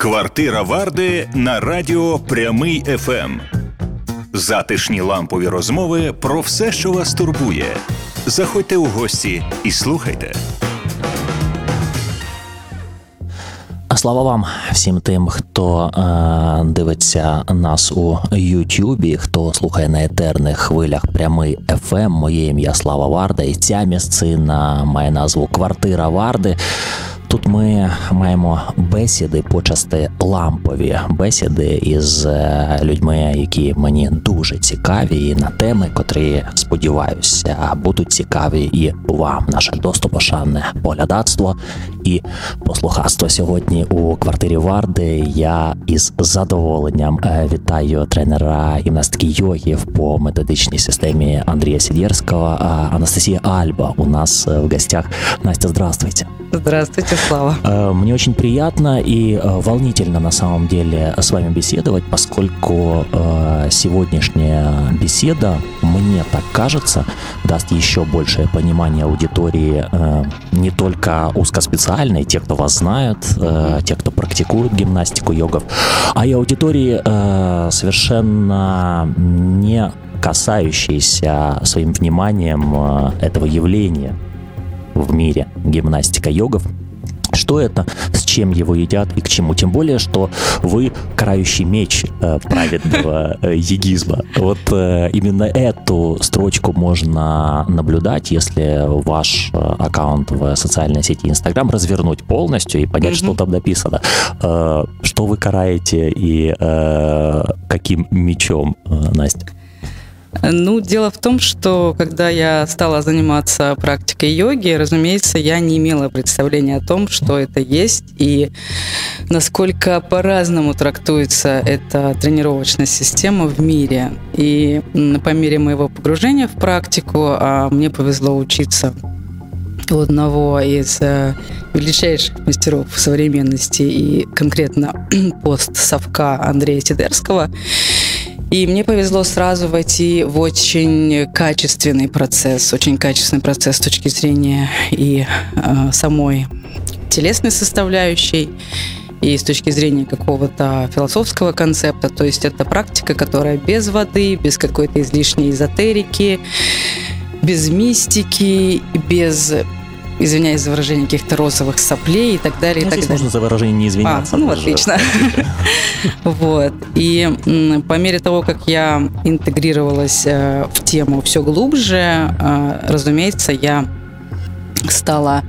Квартира Варди на радіо Прямий ФМ. Затишні лампові розмови про все, що вас турбує. Заходьте у гості і слухайте. А Слава вам всім тим, хто е, дивиться нас у Ютубі, хто слухає на етерних хвилях прямий FM. Моє ім'я Слава Варда, і ця місцина має назву Квартира Варди. Тут ми маємо бесіди почасти лампові бесіди із е, людьми, які мені дуже цікаві, і на теми, котрі сподіваюся, будуть цікаві і вам, наше достопошанне поглядацтво і послухацтво сьогодні у квартирі Варди. Я із задоволенням е, вітаю тренера гімнастики йогів по методичній системі Андрія Сідєрського, Анастасія Альба. У нас в гостях Настя, здравствуйте. Здравствуйте, Слава. Э, мне очень приятно и э, волнительно на самом деле с вами беседовать, поскольку э, сегодняшняя беседа, мне так кажется, даст еще большее понимание аудитории не только узкоспециальной, те, кто вас знают, те, кто практикует гимнастику йогов, а и аудитории совершенно не касающиеся своим вниманием этого явления в мире гимнастика йогов. Что это, с чем его едят и к чему. Тем более, что вы крающий меч э, праведного э, егизма. Вот э, именно эту строчку можно наблюдать, если ваш э, аккаунт в социальной сети Инстаграм развернуть полностью и понять, mm-hmm. что там написано. Э, что вы караете и э, каким мечом, э, Настя? Ну, дело в том, что когда я стала заниматься практикой йоги, разумеется, я не имела представления о том, что это есть и насколько по-разному трактуется эта тренировочная система в мире. И по мере моего погружения в практику, а мне повезло учиться у одного из э, величайших мастеров современности и конкретно постсовка Андрея Сидерского, и мне повезло сразу войти в очень качественный процесс, очень качественный процесс с точки зрения и э, самой телесной составляющей, и с точки зрения какого-то философского концепта. То есть это практика, которая без воды, без какой-то излишней эзотерики, без мистики, без извиняюсь за выражение, каких-то розовых соплей и так далее. Ну, и так здесь далее. можно за выражение не извиняться. А, ну, отлично. Вот. И по мере того, как я интегрировалась э, в тему все глубже, э, разумеется, я стала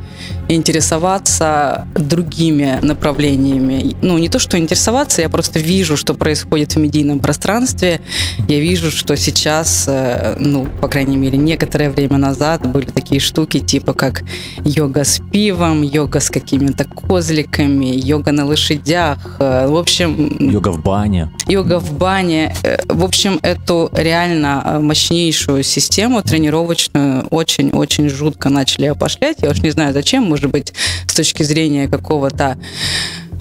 интересоваться другими направлениями. Ну, не то, что интересоваться, я просто вижу, что происходит в медийном пространстве. Я вижу, что сейчас, э, ну, по крайней мере, некоторое время назад были такие штуки, типа как йога с пивом, йога с какими-то козликами, йога на лошадях. Э, в общем... Йога в бане. Йога в бане. Э, в общем, эту реально мощнейшую систему тренировочную очень-очень жутко начали опошлять. Я уж не знаю, зачем, может быть, с точки зрения какого-то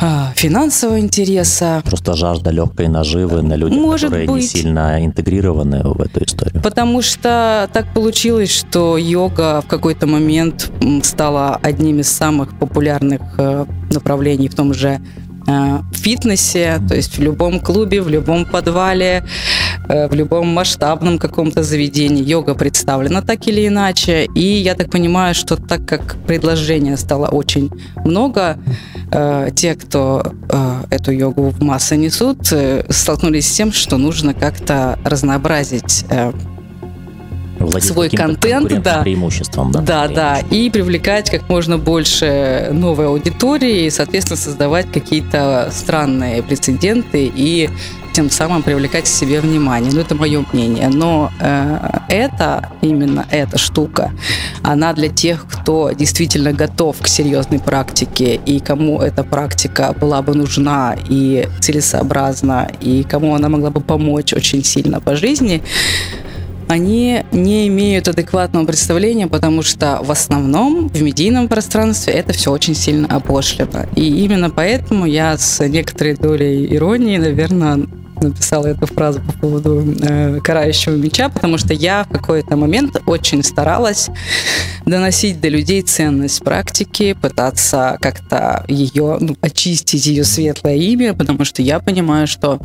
а, финансового интереса. Просто жажда легкой наживы на людях, Может которые быть. не сильно интегрированы в эту историю. Потому что так получилось, что йога в какой-то момент стала одним из самых популярных э, направлений в том же в фитнесе, то есть в любом клубе, в любом подвале, э, в любом масштабном каком-то заведении йога представлена так или иначе. И я так понимаю, что так как предложения стало очень много, э, те, кто эту йогу в массы несут, столкнулись с тем, что нужно как-то разнообразить Владеть свой контент, да, преимуществом, да, да, да, и привлекать как можно больше новой аудитории, и, соответственно, создавать какие-то странные прецеденты и тем самым привлекать к себе внимание. Ну, это мое мнение. Но э, это, именно эта штука, она для тех, кто действительно готов к серьезной практике, и кому эта практика была бы нужна и целесообразна, и кому она могла бы помочь очень сильно по жизни, они не имеют адекватного представления, потому что в основном в медийном пространстве это все очень сильно опошлено. И именно поэтому я с некоторой долей иронии, наверное, написала эту фразу по поводу э, карающего меча, потому что я в какой-то момент очень старалась доносить до людей ценность практики, пытаться как-то ее, ну, очистить ее светлое имя, потому что я понимаю, что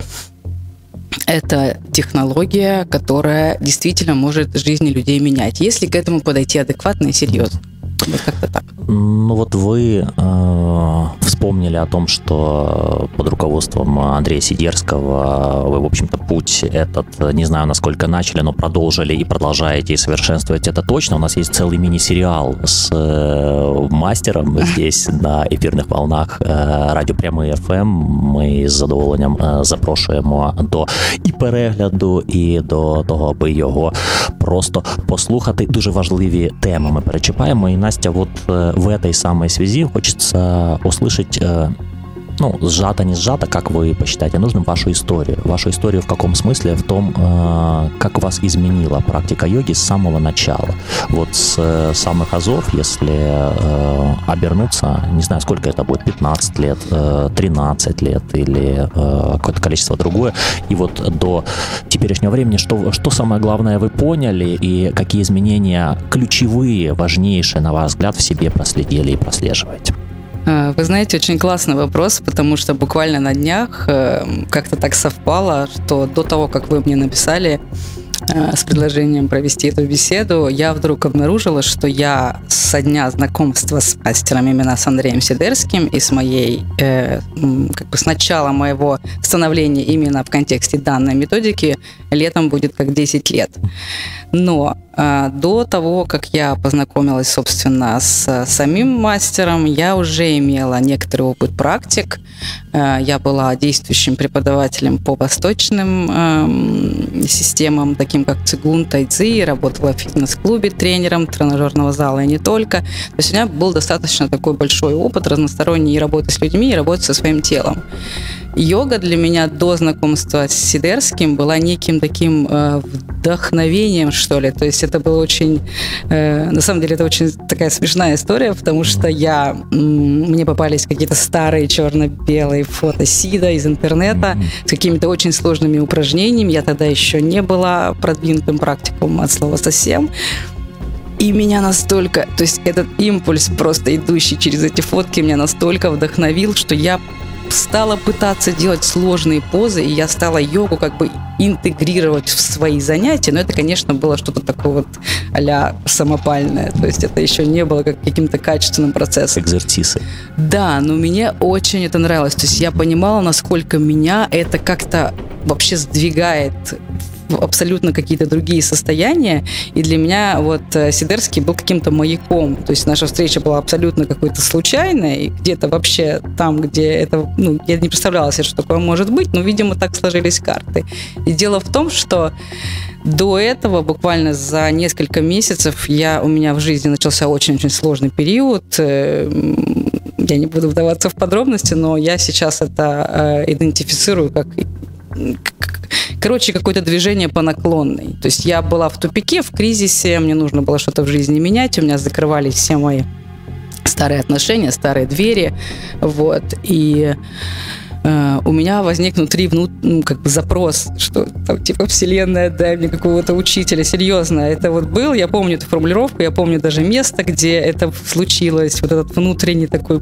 это технология, которая действительно может жизни людей менять, если к этому подойти адекватно и серьезно. Вот как-то так. Ну вот вы э, вспомнили о том, что под руководством Андрея Сидерского вы, в общем-то, путь этот, не знаю, насколько начали, но продолжили и продолжаете и совершенствовать это точно. У нас есть целый мини-сериал с э, мастером здесь на эфирных волнах э, радио Прямий FM. Ми з задоволенням е, запрошуємо до і перегляду, і до того, аби його просто послухати. Дуже важливі теми ми перечіпаємо. І Настя, от е, в этой самой связи хочется услышать э, ну, сжато, не сжато, как вы посчитаете нужным, вашу историю. Вашу историю в каком смысле? В том, э, как вас изменила практика йоги с самого начала. Вот с э, самых азов, если э, обернуться, не знаю, сколько это будет, 15 лет, э, 13 лет или какое-то количество другое, и вот до теперешнего времени, что, что самое главное вы поняли и какие изменения ключевые, важнейшие, на ваш взгляд, в себе проследили и прослеживаете? А, вы знаете, очень классный вопрос, потому что буквально на днях э, как-то так совпало, что до того, как вы мне написали, Э, с предложением провести эту беседу, я вдруг обнаружила, что я со дня знакомства с мастером именно с Андреем Сидерским и с моей, э, как бы с начала моего становления именно в контексте данной методики летом будет как 10 лет. Но э, до того, как я познакомилась, собственно, с самим мастером, я уже имела некоторый опыт практик. Э, я была действующим преподавателем по восточным э, системам, таким как цигун, тайцзи, работала в фитнес-клубе тренером тренажерного зала и не только. То есть у меня был достаточно такой большой опыт разносторонней работы с людьми и работы со своим телом. Йога для меня до знакомства с Сидерским была неким таким э, вдохновением, что ли. То есть это было очень... Э, на самом деле это очень такая смешная история, потому что я... Мне попались какие-то старые черно-белые фото Сида из интернета с какими-то очень сложными упражнениями. Я тогда еще не была продвинутым практиком от слова совсем. И меня настолько, то есть этот импульс, просто идущий через эти фотки, меня настолько вдохновил, что я стала пытаться делать сложные позы, и я стала йогу как бы интегрировать в свои занятия, но это, конечно, было что-то такое вот а самопальное, то есть это еще не было как каким-то качественным процессом. Экзерсисы. Да, но мне очень это нравилось, то есть я понимала, насколько меня это как-то вообще сдвигает абсолютно какие-то другие состояния. И для меня вот э, Сидерский был каким-то маяком. То есть наша встреча была абсолютно какой-то случайной. Где-то вообще там, где это... Ну, я не представляла себе, что такое может быть, но, видимо, так сложились карты. И дело в том, что до этого, буквально за несколько месяцев, я, у меня в жизни начался очень-очень сложный период. Э, я не буду вдаваться в подробности, но я сейчас это э, идентифицирую как короче, какое-то движение по наклонной. То есть я была в тупике, в кризисе, мне нужно было что-то в жизни менять, у меня закрывались все мои старые отношения, старые двери, вот, и э, у меня возник внутри внут, ну, как бы запрос, что там, типа, вселенная, дай мне какого-то учителя, серьезно, это вот был, я помню эту формулировку, я помню даже место, где это случилось, вот этот внутренний такой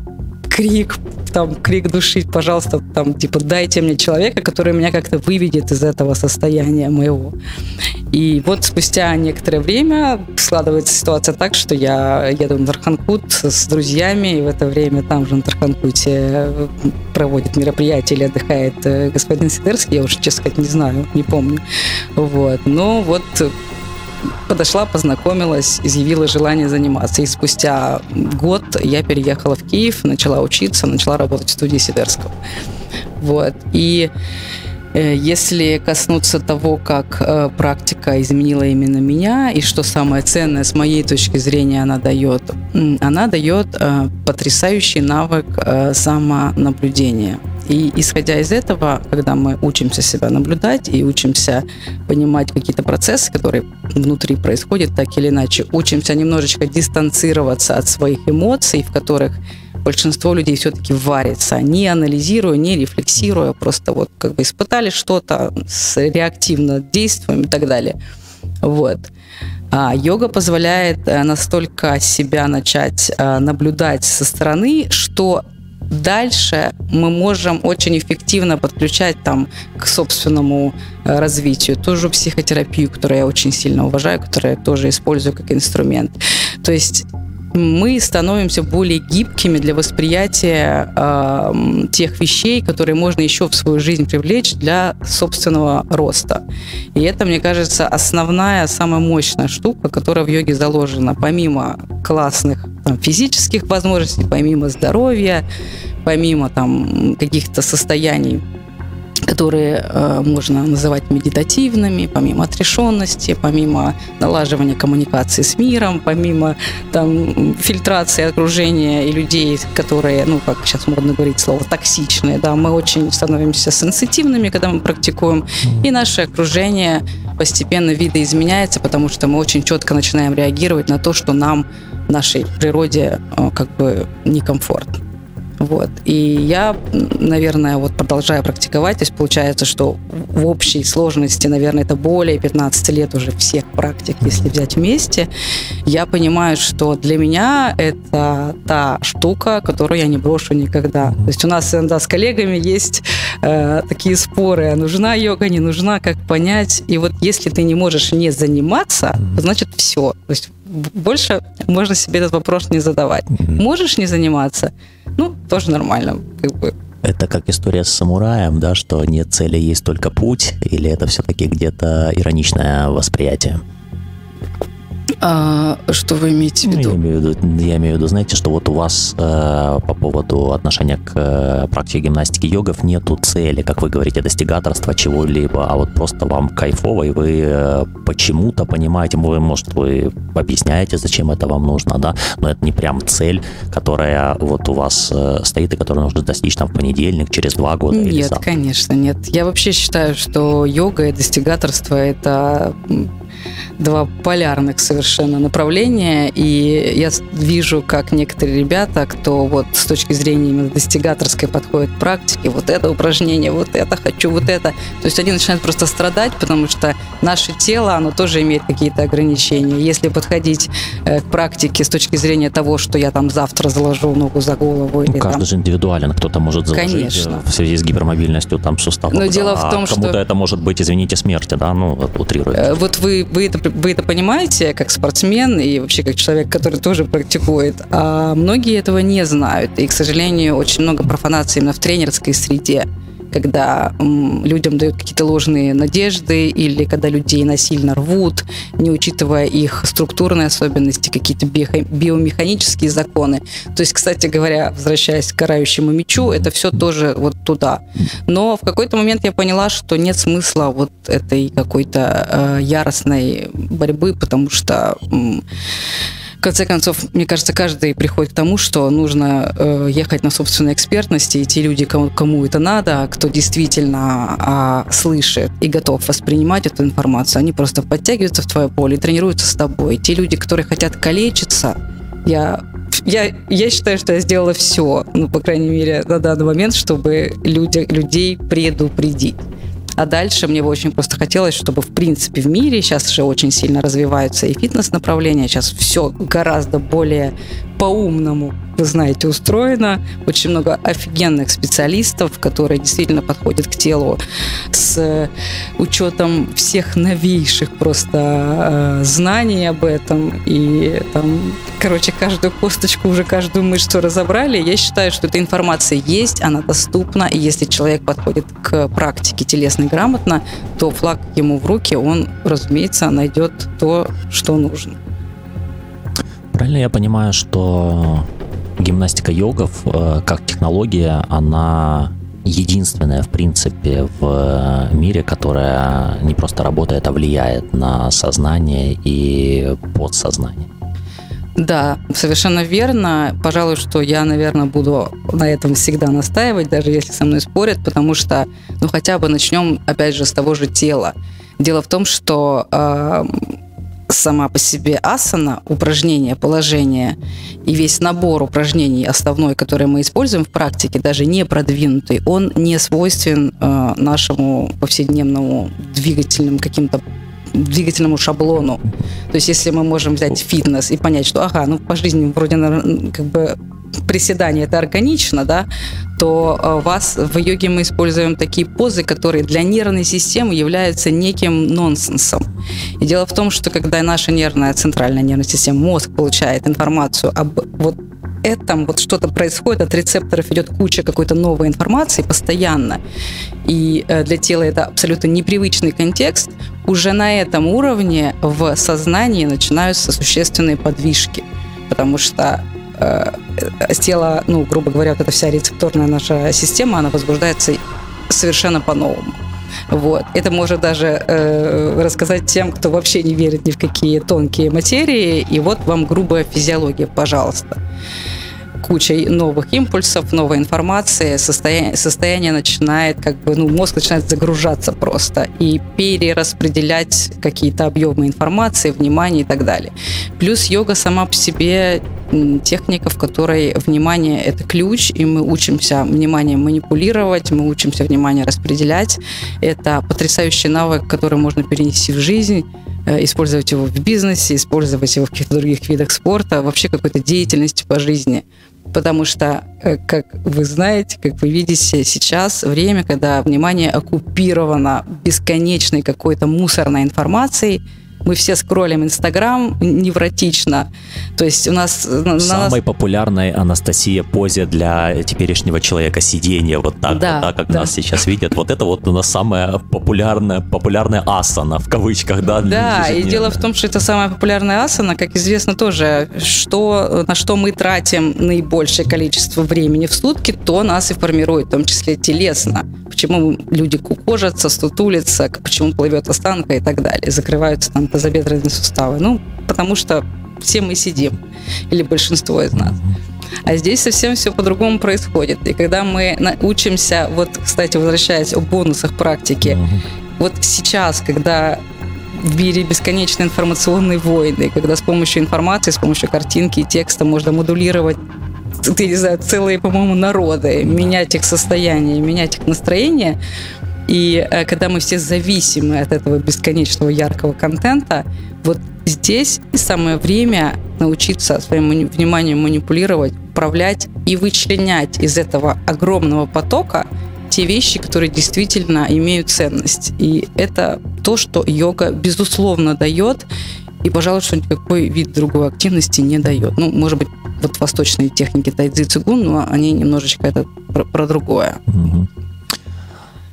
крик, там, крик души, пожалуйста, там, типа, дайте мне человека, который меня как-то выведет из этого состояния моего. И вот спустя некоторое время складывается ситуация так, что я еду на Тарханкут с друзьями, и в это время там же на Тарханкуте проводит мероприятие или отдыхает э, господин Сидерский, я уже, честно сказать, не знаю, не помню. Вот. Но вот подошла, познакомилась, изъявила желание заниматься. И спустя год я переехала в Киев, начала учиться, начала работать в студии Сидерского. Вот. И э, если коснуться того, как э, практика изменила именно меня, и что самое ценное с моей точки зрения она дает, она дает э, потрясающий навык самонаблюдения. И исходя из этого, когда мы учимся себя наблюдать и учимся понимать какие-то процессы, которые внутри происходят так или иначе, учимся немножечко дистанцироваться от своих эмоций, в которых большинство людей все-таки варится, не анализируя, не рефлексируя, просто вот как бы испытали что-то с реактивно действием и так далее. Вот. А йога позволяет э, настолько себя начать э, наблюдать со стороны, что дальше мы можем очень эффективно подключать там к собственному э, развитию ту же психотерапию, которую я очень сильно уважаю, которую я тоже использую как инструмент. То есть мы становимся более гибкими для восприятия э, тех вещей, которые можно еще в свою жизнь привлечь для собственного роста. И это, мне кажется, основная, самая мощная штука, которая в йоге заложена. Помимо классных там, физических возможностей, помимо здоровья, помимо там каких-то состояний которые э, можно называть медитативными, помимо отрешенности, помимо налаживания коммуникации с миром, помимо там, фильтрации окружения и людей, которые, ну, как сейчас модно говорить слово, токсичные, да, мы очень становимся сенситивными, когда мы практикуем, и наше окружение постепенно видоизменяется, потому что мы очень четко начинаем реагировать на то, что нам нашей природе э, как бы некомфортно. Вот. И я, наверное, вот продолжаю практиковать. То есть получается, что в общей сложности, наверное, это более 15 лет уже всех практик, если взять вместе. Я понимаю, что для меня это та штука, которую я не брошу никогда. То есть у нас иногда с коллегами есть э, такие споры, а нужна йога, не нужна, как понять. И вот если ты не можешь не заниматься, значит все. То есть больше можно себе этот вопрос не задавать. Можешь не заниматься? Ну, тоже нормально, как бы. Это как история с самураем, да, что нет цели, есть только путь, или это все-таки где-то ироничное восприятие? А, что вы имеете в виду? Ну, я, имею в виду я имею в виду, знаете, что вот у вас э, по поводу отношения к э, практике гимнастики йогов нету цели, как вы говорите, достигаторства чего-либо, а вот просто вам кайфово, и вы э, почему-то понимаете, вы, может, вы объясняете, зачем это вам нужно, да, но это не прям цель, которая вот у вас э, стоит и которую нужно достичь там в понедельник, через два года нет, или Нет, конечно, нет. Я вообще считаю, что йога и достигаторство – это два полярных совершенно направления, и я вижу, как некоторые ребята, кто вот с точки зрения именно достигаторской подходит к практике, вот это упражнение, вот это хочу, вот это. То есть они начинают просто страдать, потому что наше тело, оно тоже имеет какие-то ограничения. Если подходить э, к практике с точки зрения того, что я там завтра заложу ногу за голову. Ну, или каждый там... же индивидуален, кто-то может заложить э, Конечно. в связи с гипермобильностью там сустава. Но дело а в том, кому-то что... это может быть, извините, смерти, да, ну, утрируется. Э, вот вы, вы, это, вы это понимаете, как спортсмен и вообще как человек, который тоже практикует, а многие этого не знают. И, к сожалению, очень много профанации именно в тренерской среде когда людям дают какие-то ложные надежды или когда людей насильно рвут, не учитывая их структурные особенности, какие-то биомеханические законы. То есть, кстати говоря, возвращаясь к карающему мечу, это все тоже вот туда. Но в какой-то момент я поняла, что нет смысла вот этой какой-то э, яростной борьбы, потому что м, конце концов, мне кажется, каждый приходит к тому, что нужно э, ехать на собственной экспертности, и те люди, кому, кому это надо, кто действительно э, слышит и готов воспринимать эту информацию, они просто подтягиваются в твое поле и тренируются с тобой. Те люди, которые хотят калечиться, я я, я считаю, что я сделала все, ну, по крайней мере, на данный момент, чтобы люди, людей предупредить. А дальше мне бы очень просто хотелось, чтобы в принципе в мире сейчас же очень сильно развиваются и фитнес-направления, сейчас все гораздо более по-умному, вы знаете, устроено. Очень много офигенных специалистов, которые действительно подходят к телу с учетом всех новейших просто э, знаний об этом. И там, короче, каждую косточку, уже каждую мышцу разобрали. Я считаю, что эта информация есть, она доступна. И если человек подходит к практике телесной грамотно, то флаг ему в руки, он, разумеется, найдет то, что нужно. Правильно я понимаю, что гимнастика йогов э, как технология, она единственная, в принципе, в мире, которая не просто работает, а влияет на сознание и подсознание. Да, совершенно верно. Пожалуй, что я, наверное, буду на этом всегда настаивать, даже если со мной спорят, потому что, ну, хотя бы начнем, опять же, с того же тела. Дело в том, что э, сама по себе асана, упражнение, положение и весь набор упражнений основной, который мы используем в практике, даже не продвинутый, он не свойствен э, нашему повседневному двигательным каким-то двигательному шаблону. То есть, если мы можем взять фитнес и понять, что, ага, ну по жизни вроде как бы приседание это органично, да, то э, вас в йоге мы используем такие позы, которые для нервной системы являются неким нонсенсом. И дело в том, что когда наша нервная, центральная нервная система, мозг получает информацию об вот этом вот что-то происходит, от рецепторов идет куча какой-то новой информации постоянно, и э, для тела это абсолютно непривычный контекст, уже на этом уровне в сознании начинаются существенные подвижки, потому что тело, ну, грубо говоря, вот эта вся рецепторная наша система, она возбуждается совершенно по-новому. Вот. Это может даже э, рассказать тем, кто вообще не верит ни в какие тонкие материи. И вот вам грубая физиология, пожалуйста кучей новых импульсов, новой информации, состояние, состояние начинает, как бы, ну, мозг начинает загружаться просто и перераспределять какие-то объемы информации, внимания и так далее. Плюс йога сама по себе техника, в которой внимание – это ключ, и мы учимся вниманием манипулировать, мы учимся внимание распределять. Это потрясающий навык, который можно перенести в жизнь, э, использовать его в бизнесе, использовать его в каких-то других видах спорта, вообще какой-то деятельности по жизни потому что, э, как вы знаете, как вы видите сейчас, время, когда внимание оккупировано бесконечной какой-то мусорной информацией, мы все скроллим Инстаграм невротично. То есть у нас... Самой нас... популярной Анастасия позе для теперешнего человека сиденье вот так, да, вот так, как да. нас сейчас видят. Вот это вот у нас самая популярная, популярная асана, в кавычках, да? Да, и дело в том, что это самая популярная асана, как известно тоже, что, на что мы тратим наибольшее количество времени в сутки, то нас и формирует, в том числе телесно. Почему люди кукожатся, стутулятся, почему плывет останка и так далее. Закрываются там тазобедренные суставы? Ну, потому что все мы сидим, или большинство из нас. А здесь совсем все по-другому происходит. И когда мы учимся, вот, кстати, возвращаясь о бонусах практики, вот сейчас, когда в мире бесконечные информационные войны, когда с помощью информации, с помощью картинки и текста можно модулировать ты не знаю, целые, по-моему, народы, менять их состояние, менять их настроение, и э, когда мы все зависимы от этого бесконечного яркого контента, вот здесь самое время научиться своим вниманием манипулировать, управлять и вычленять из этого огромного потока те вещи, которые действительно имеют ценность. И это то, что йога, безусловно, дает, и, пожалуй, что никакой вид другой активности не дает. Ну, может быть, вот восточные техники тайцзи цигун, но они немножечко это про, про другое. Угу.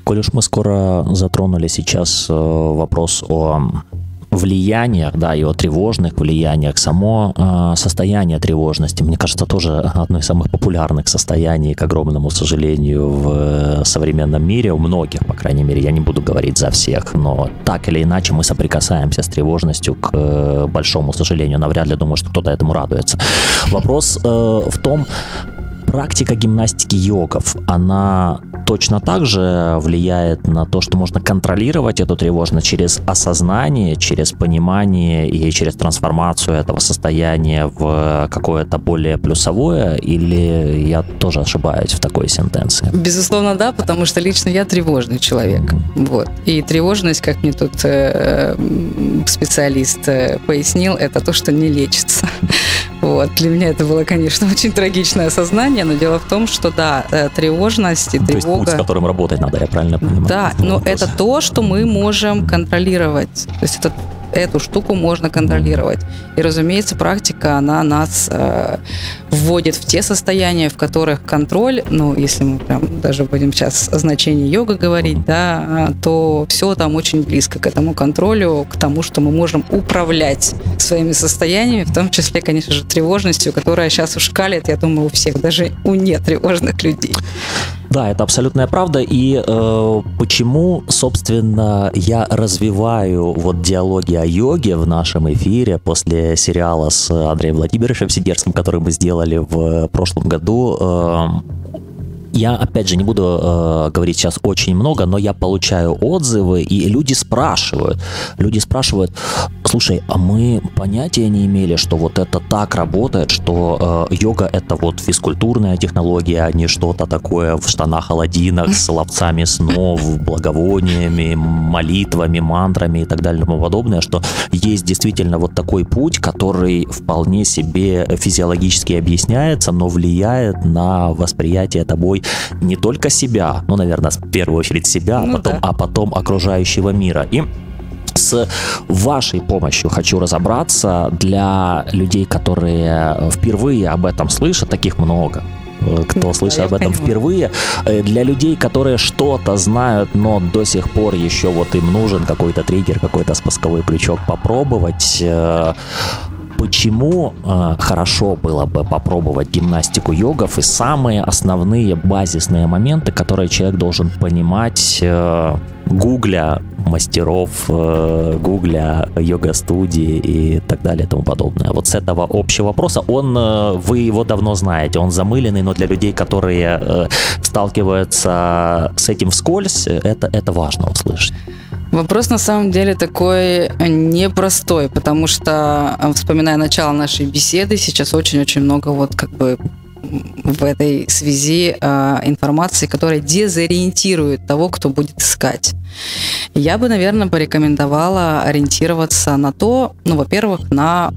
Коль уж мы скоро затронули сейчас э, вопрос о влияниях, да, и о тревожных влияниях, само э, состояние тревожности, мне кажется, тоже одно из самых популярных состояний, к огромному сожалению, в современном мире, у многих, по крайней мере, я не буду говорить за всех, но так или иначе мы соприкасаемся с тревожностью, к э, большому сожалению, навряд ли думаю, что кто-то этому радуется. Вопрос э, в том, практика гимнастики йогов, она точно так же влияет на то, что можно контролировать эту тревожность через осознание, через понимание и через трансформацию этого состояния в какое-то более плюсовое, или я тоже ошибаюсь в такой сентенции? Безусловно, да, потому что лично я тревожный человек. Mm-hmm. Вот. И тревожность, как мне тут э, специалист э, пояснил, это то, что не лечится. Вот. Для меня это было, конечно, очень трагичное осознание, но дело в том, что да, э, тревожность и то тревога... Есть путь, с которым работать надо, я правильно понимаю? Да, но это то, что мы можем контролировать. То есть это эту штуку можно контролировать. И, разумеется, практика, она нас э, вводит в те состояния, в которых контроль, ну, если мы прям даже будем сейчас о значении йога говорить, да, то все там очень близко к этому контролю, к тому, что мы можем управлять своими состояниями, в том числе, конечно же, тревожностью, которая сейчас ушкалит, я думаю, у всех, даже у нетревожных людей. Да, это абсолютная правда. И э, почему, собственно, я развиваю вот диалоги о йоге в нашем эфире после сериала с Андреем Владимировичем Сидерским, который мы сделали в прошлом году. Э, я, опять же, не буду э, говорить сейчас очень много, но я получаю отзывы, и люди спрашивают. Люди спрашивают, слушай, а мы понятия не имели, что вот это так работает, что э, йога это вот физкультурная технология, а не что-то такое в штанах-аладдинах с ловцами снов, благовониями, молитвами, мантрами и так далее и тому подобное, что есть действительно вот такой путь, который вполне себе физиологически объясняется, но влияет на восприятие тобой не только себя, ну, наверное, в первую очередь себя, ну, а, потом, да. а потом окружающего мира. И с вашей помощью хочу разобраться для людей, которые впервые об этом слышат, таких много кто слышит об этом впервые. Э, для людей, которые что-то знают, но до сих пор еще вот им нужен какой-то триггер, какой-то спусковой крючок попробовать, э, почему э, хорошо было бы попробовать гимнастику йогов и самые основные базисные моменты, которые человек должен понимать, э, гугля мастеров, э, гугля йога-студии и так далее и тому подобное. Вот с этого общего вопроса, он, э, вы его давно знаете, он замыленный, но для людей, которые э, сталкиваются с этим вскользь, это, это важно услышать. Вопрос на самом деле такой непростой, потому что, вспоминая начало нашей беседы, сейчас очень-очень много вот как бы в этой связи э, информации, которая дезориентирует того, кто будет искать. Я бы, наверное, порекомендовала ориентироваться на то, ну, во-первых, на,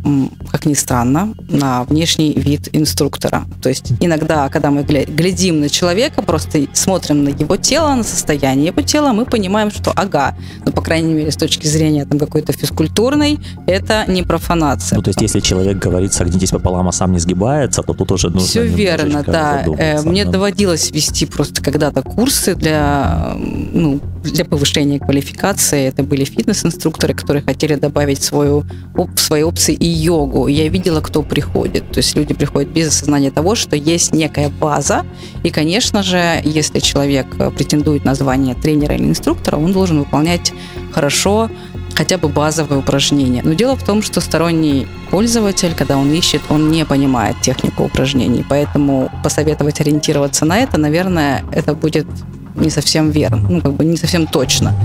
как ни странно, на внешний вид инструктора. То есть иногда, когда мы глядим на человека, просто смотрим на его тело, на состояние его тела, мы понимаем, что ага, ну, по крайней мере, с точки зрения там какой-то физкультурной, это не профанация. Ну, то есть если человек говорит, согнитесь пополам, а сам не сгибается, то тут уже нужно Все верно, да. Э, мне доводилось вести просто когда-то курсы для, ну, для повышения квалификации. Это были фитнес-инструкторы, которые хотели добавить свою, в свои опции и йогу. Я видела, кто приходит. То есть люди приходят без осознания того, что есть некая база. И, конечно же, если человек претендует на звание тренера или инструктора, он должен выполнять хорошо хотя бы базовые упражнения. Но дело в том, что сторонний пользователь, когда он ищет, он не понимает технику упражнений. Поэтому посоветовать ориентироваться на это, наверное, это будет не совсем верно, ну, как бы не совсем точно.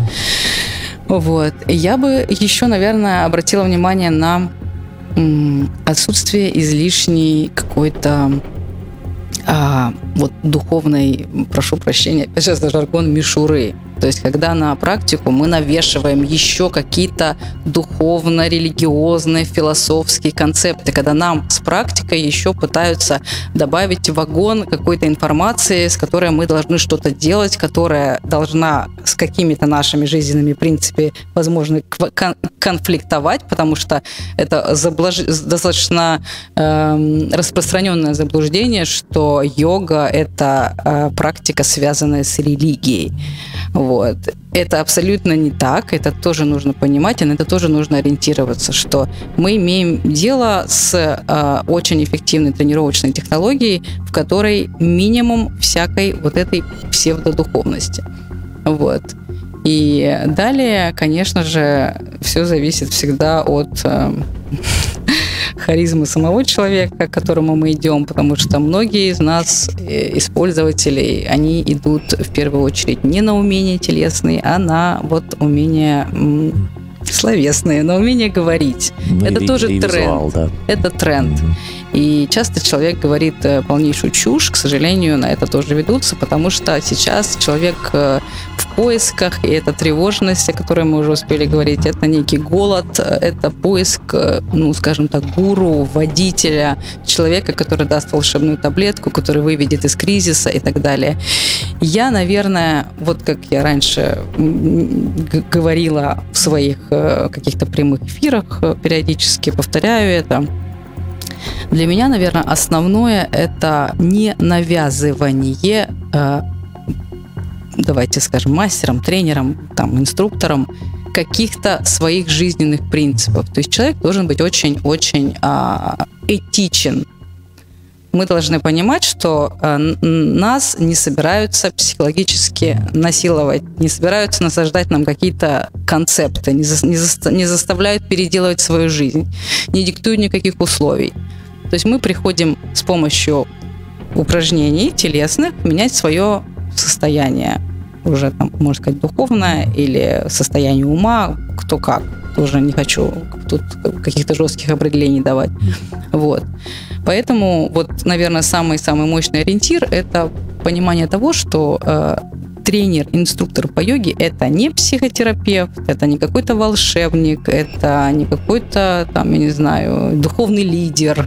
Вот. Я бы еще, наверное, обратила внимание на отсутствие излишней какой-то а, вот духовной, прошу прощения, сейчас жаргон, мишуры. То есть, когда на практику мы навешиваем еще какие-то духовно-религиозные, философские концепты, когда нам с практикой еще пытаются добавить вагон какой-то информации, с которой мы должны что-то делать, которая должна с какими-то нашими жизненными принципами, возможно, конфликтовать, потому что это заблаж... достаточно э, распространенное заблуждение, что йога – это э, практика, связанная с религией. Вот. Это абсолютно не так, это тоже нужно понимать, и на это тоже нужно ориентироваться, что мы имеем дело с э, очень эффективной тренировочной технологией, в которой минимум всякой вот этой псевдодуховности. Вот. И далее, конечно же, все зависит всегда от э, харизмы самого человека, к которому мы идем, потому что многие из нас, э, использователей, они идут в первую очередь не на умения телесные, а на вот умения словесные, на умение говорить. Ну, Это и, тоже и тренд. Визуал, да. Это тренд. Mm-hmm. И часто человек говорит э, полнейшую чушь, к сожалению, на это тоже ведутся, потому что сейчас человек э, в поисках, и эта тревожность, о которой мы уже успели говорить, это некий голод, это поиск, э, ну, скажем так, гуру, водителя, человека, который даст волшебную таблетку, который выведет из кризиса и так далее. Я, наверное, вот как я раньше говорила в своих каких-то прямых эфирах, периодически повторяю это, для меня, наверное, основное это не навязывание э, давайте скажем, мастером, тренером, там, инструктором каких-то своих жизненных принципов. То есть человек должен быть очень-очень а, этичен. Мы должны понимать, что а, нас не собираются психологически насиловать, не собираются насаждать нам какие-то концепты, не заставляют переделывать свою жизнь, не диктуют никаких условий. То есть мы приходим с помощью упражнений телесных менять свое состояние уже там, можно сказать, духовное или состояние ума, кто как. Тоже не хочу тут каких-то жестких определений давать. Вот. Поэтому вот, наверное, самый-самый мощный ориентир – это понимание того, что э, тренер, инструктор по йоге – это не психотерапевт, это не какой-то волшебник, это не какой-то, там, я не знаю, духовный лидер,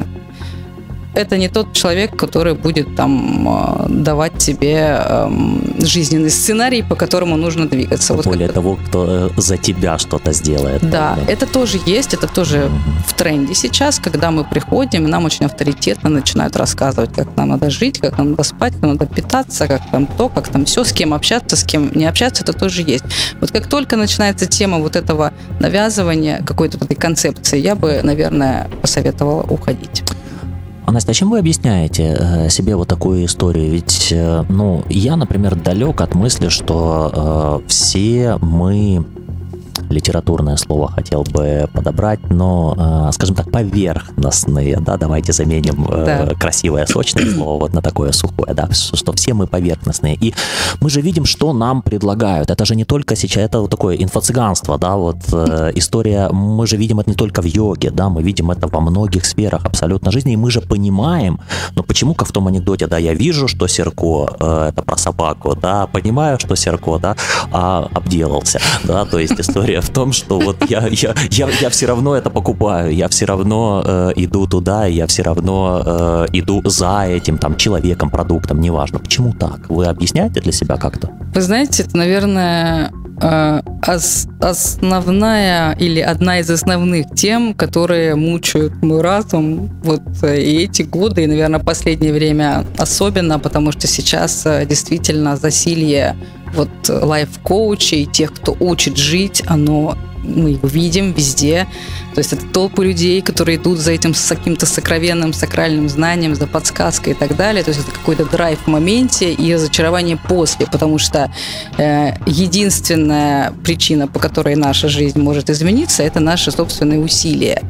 это не тот человек, который будет там э, давать тебе эм, жизненный сценарий, по которому нужно двигаться. Вот Более того, кто э, за тебя что-то сделает. Да, правда? это тоже есть, это тоже mm-hmm. в тренде сейчас, когда мы приходим, нам очень авторитетно начинают рассказывать, как нам надо жить, как нам надо спать, как надо питаться, как там то, как там все, с кем общаться, с кем не общаться, это тоже есть. Вот как только начинается тема вот этого навязывания какой-то этой концепции, я бы, наверное, посоветовала уходить. А Настя, а чем вы объясняете э, себе вот такую историю? Ведь, э, ну, я, например, далек от мысли, что э, все мы литературное слово хотел бы подобрать, но, э, скажем так, поверхностные, да, давайте заменим э, да. красивое, сочное слово вот на такое сухое, да, что все мы поверхностные. И мы же видим, что нам предлагают. Это же не только сейчас, это вот такое инфо-цыганство, да, вот э, история, мы же видим это не только в йоге, да, мы видим это во многих сферах абсолютно жизни, и мы же понимаем, ну почему, как в том анекдоте, да, я вижу, что Серко, это про собаку, да, понимаю, что Серко, да, а обделался, да, то есть история в том, что вот я, я, я, я все равно это покупаю, я все равно э, иду туда, я все равно э, иду за этим там человеком, продуктом, неважно. Почему так? Вы объясняете для себя как-то? Вы знаете, это, наверное, э, основная или одна из основных тем, которые мучают мой разум вот э, и эти годы, и, наверное, последнее время особенно, потому что сейчас э, действительно засилье вот лайф-коучей, тех, кто учит жить, оно мы его видим везде. То есть это толпы людей, которые идут за этим с каким-то сокровенным, сакральным знанием, за подсказкой и так далее. То есть это какой-то драйв в моменте и разочарование после, потому что э, единственная причина, по которой наша жизнь может измениться, это наши собственные усилия.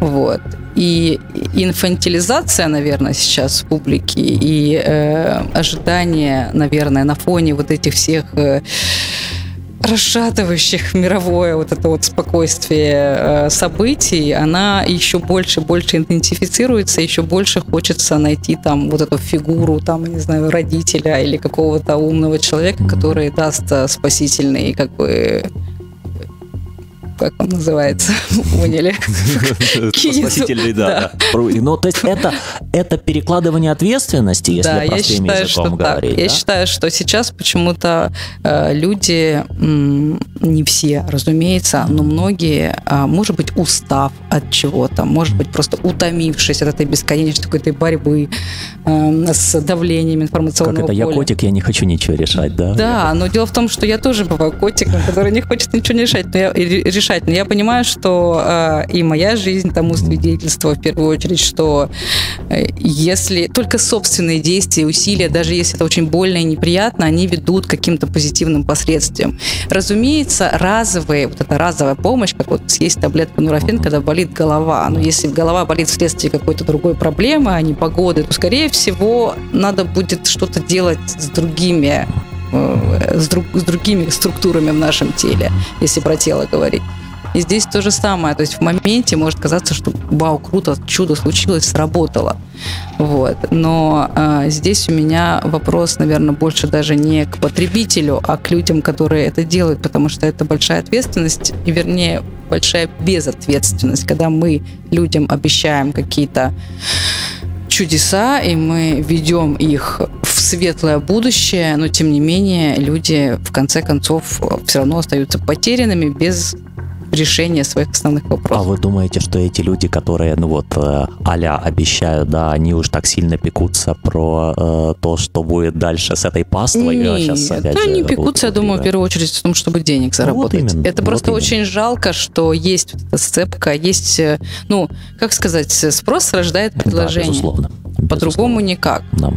Вот. И инфантилизация, наверное, сейчас в публике, и э, ожидание, наверное, на фоне вот этих всех э, расшатывающих мировое вот это вот спокойствие э, событий, она еще больше больше интенсифицируется, еще больше хочется найти там вот эту фигуру, там, не знаю, родителя или какого-то умного человека, который даст э, спасительный как бы как он называется, поняли? Спасительный, да. Ну, то есть это, это перекладывание ответственности, если да, я считаю, что говорить. Так. Я считаю, что сейчас почему-то э, люди, не все, разумеется, но многие, э, может быть, устав от чего-то, может быть, просто утомившись от этой бесконечной какой-то борьбы э, с давлением информационного Как это, я котик, я не хочу ничего решать, да? Да, но дело в том, что я тоже бываю котиком, который не хочет ничего решать, но я решать решать. Но я понимаю, что э, и моя жизнь тому свидетельство в первую очередь, что э, если только собственные действия, усилия, даже если это очень больно и неприятно, они ведут к каким-то позитивным последствиям. Разумеется, разовые, вот эта разовая помощь, как вот съесть таблетку нурофен, когда болит голова. Но если голова болит вследствие какой-то другой проблемы, а не погоды, то, скорее всего, надо будет что-то делать с другими с, друг, с другими структурами в нашем теле, если про тело говорить. И здесь то же самое. То есть в моменте может казаться, что вау, круто, чудо случилось, сработало. Вот. Но э, здесь у меня вопрос, наверное, больше даже не к потребителю, а к людям, которые это делают, потому что это большая ответственность, и вернее, большая безответственность, когда мы людям обещаем какие-то чудеса, и мы ведем их в светлое будущее, но тем не менее люди в конце концов все равно остаются потерянными без решение своих основных вопросов. А вы думаете, что эти люди, которые, ну вот, а обещают, да, они уж так сильно пекутся про э, то, что будет дальше с этой паствой? Нет, сейчас, опять да, же, они пекутся, я думаю, в первую очередь в том, чтобы денег заработать. Вот именно, это вот просто именно. очень жалко, что есть вот эта сцепка, есть, э, ну, как сказать, спрос рождает предложение. Да, безусловно. По-другому никак. Да.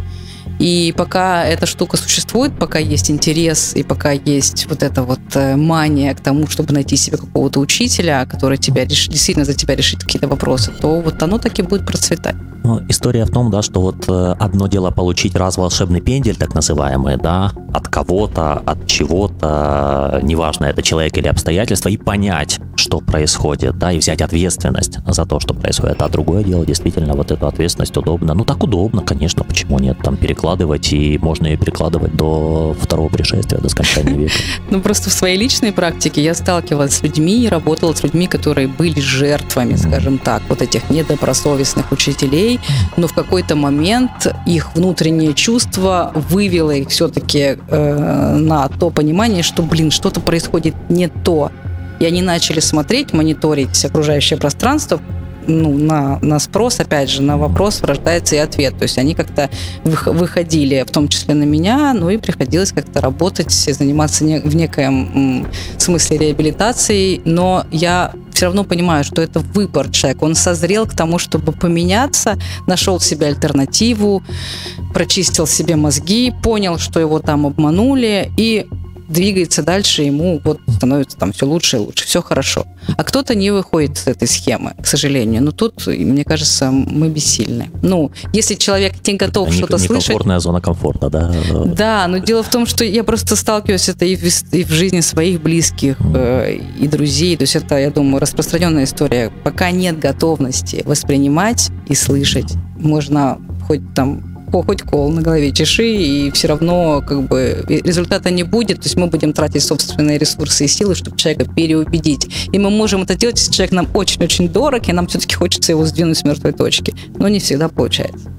И пока эта штука существует, пока есть интерес и пока есть вот эта вот э, мания к тому, чтобы найти себе какого-то учителя, который тебя реш... действительно за тебя решит какие-то вопросы, то вот оно так и будет процветать. Ну, история в том, да, что вот э, одно дело получить раз волшебный пендель, так называемый, да, от кого-то, от чего-то, неважно, это человек или обстоятельства, и понять, что происходит, да, и взять ответственность за то, что происходит. А другое дело, действительно, вот эту ответственность удобно. Ну, так удобно, конечно, почему нет, там перекладывать, и можно ее перекладывать до второго пришествия, до скончания века. Ну, просто в своей личной практике я сталкивалась с людьми, работала с людьми, которые были жертвами, скажем так, вот этих недобросовестных учителей, но в какой-то момент их внутреннее чувство вывело их все-таки э, на то понимание, что, блин, что-то происходит не то. И они начали смотреть, мониторить окружающее пространство, ну, на, на спрос, опять же, на вопрос рождается и ответ. То есть они как-то выходили, в том числе на меня, ну и приходилось как-то работать, заниматься не, в некоем смысле реабилитацией, но я все равно понимаю, что это выбор человека. Он созрел к тому, чтобы поменяться, нашел себе альтернативу, прочистил себе мозги, понял, что его там обманули, и двигается дальше, ему вот становится там все лучше и лучше, все хорошо. А кто-то не выходит из этой схемы, к сожалению. Но тут, мне кажется, мы бессильны. Ну, если человек не готов что-то слышать... Некомфортная зона комфорта, да? Да, но дело в том, что я просто сталкиваюсь это и в, и в жизни своих близких, э, и друзей. То есть это, я думаю, распространенная история. Пока нет готовности воспринимать и слышать, можно хоть там хоть кол на голове чеши, и все равно как бы результата не будет. То есть мы будем тратить собственные ресурсы и силы, чтобы человека переубедить. И мы можем это делать, если человек нам очень-очень дорог, и нам все-таки хочется его сдвинуть с мертвой точки. Но не всегда получается.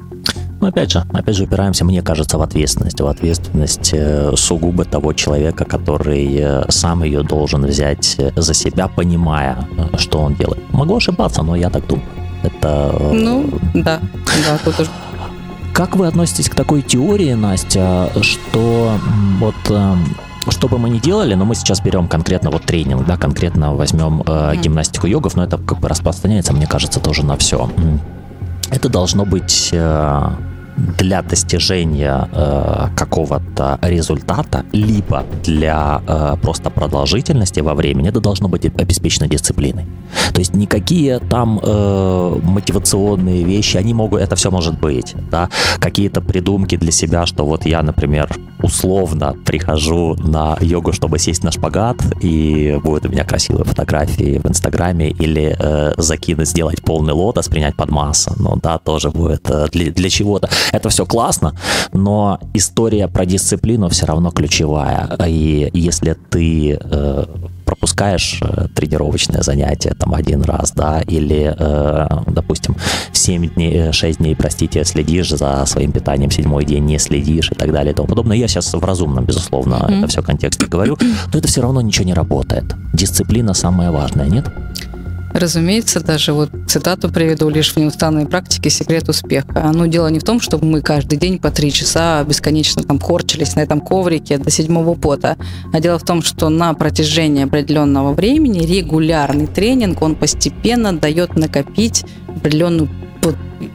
Ну, опять же, опять же упираемся, мне кажется, в ответственность. В ответственность э, сугубо того человека, который э, сам ее должен взять э, за себя, понимая, что он делает. Могу ошибаться, но я так думаю. Это... Ну, да, да, тут уже как вы относитесь к такой теории, Настя, что вот эм, что бы мы ни делали, но мы сейчас берем конкретно вот тренинг, да, конкретно возьмем э, гимнастику йогов, но это как бы распространяется, мне кажется, тоже на все. Это должно быть э, для достижения э, какого-то результата, либо для э, просто продолжительности во времени, это должно быть обеспечено дисциплиной. То есть никакие там э, мотивационные вещи, они могут, это все может быть, да, какие-то придумки для себя, что вот я, например, условно прихожу на йогу, чтобы сесть на шпагат, и будет у меня красивые фотографии в Инстаграме, или э, закинуть, сделать полный лотос, принять под массу, ну да, тоже будет э, для, для чего-то. Это все классно, но история про дисциплину все равно ключевая. И если ты э, пропускаешь э, тренировочное занятие там один раз, да, или, э, допустим, 7 дней, 6 дней, простите, следишь за своим питанием, седьмой день не следишь и так далее и тому подобное. Я сейчас в разумном, безусловно, mm-hmm. это все контексте говорю, то это все равно ничего не работает. Дисциплина самая важная, нет? Разумеется, даже вот цитату приведу лишь в неустанной практике секрет успеха. Ну, дело не в том, чтобы мы каждый день по три часа бесконечно там корчились на этом коврике до седьмого пота, а дело в том, что на протяжении определенного времени регулярный тренинг, он постепенно дает накопить определенную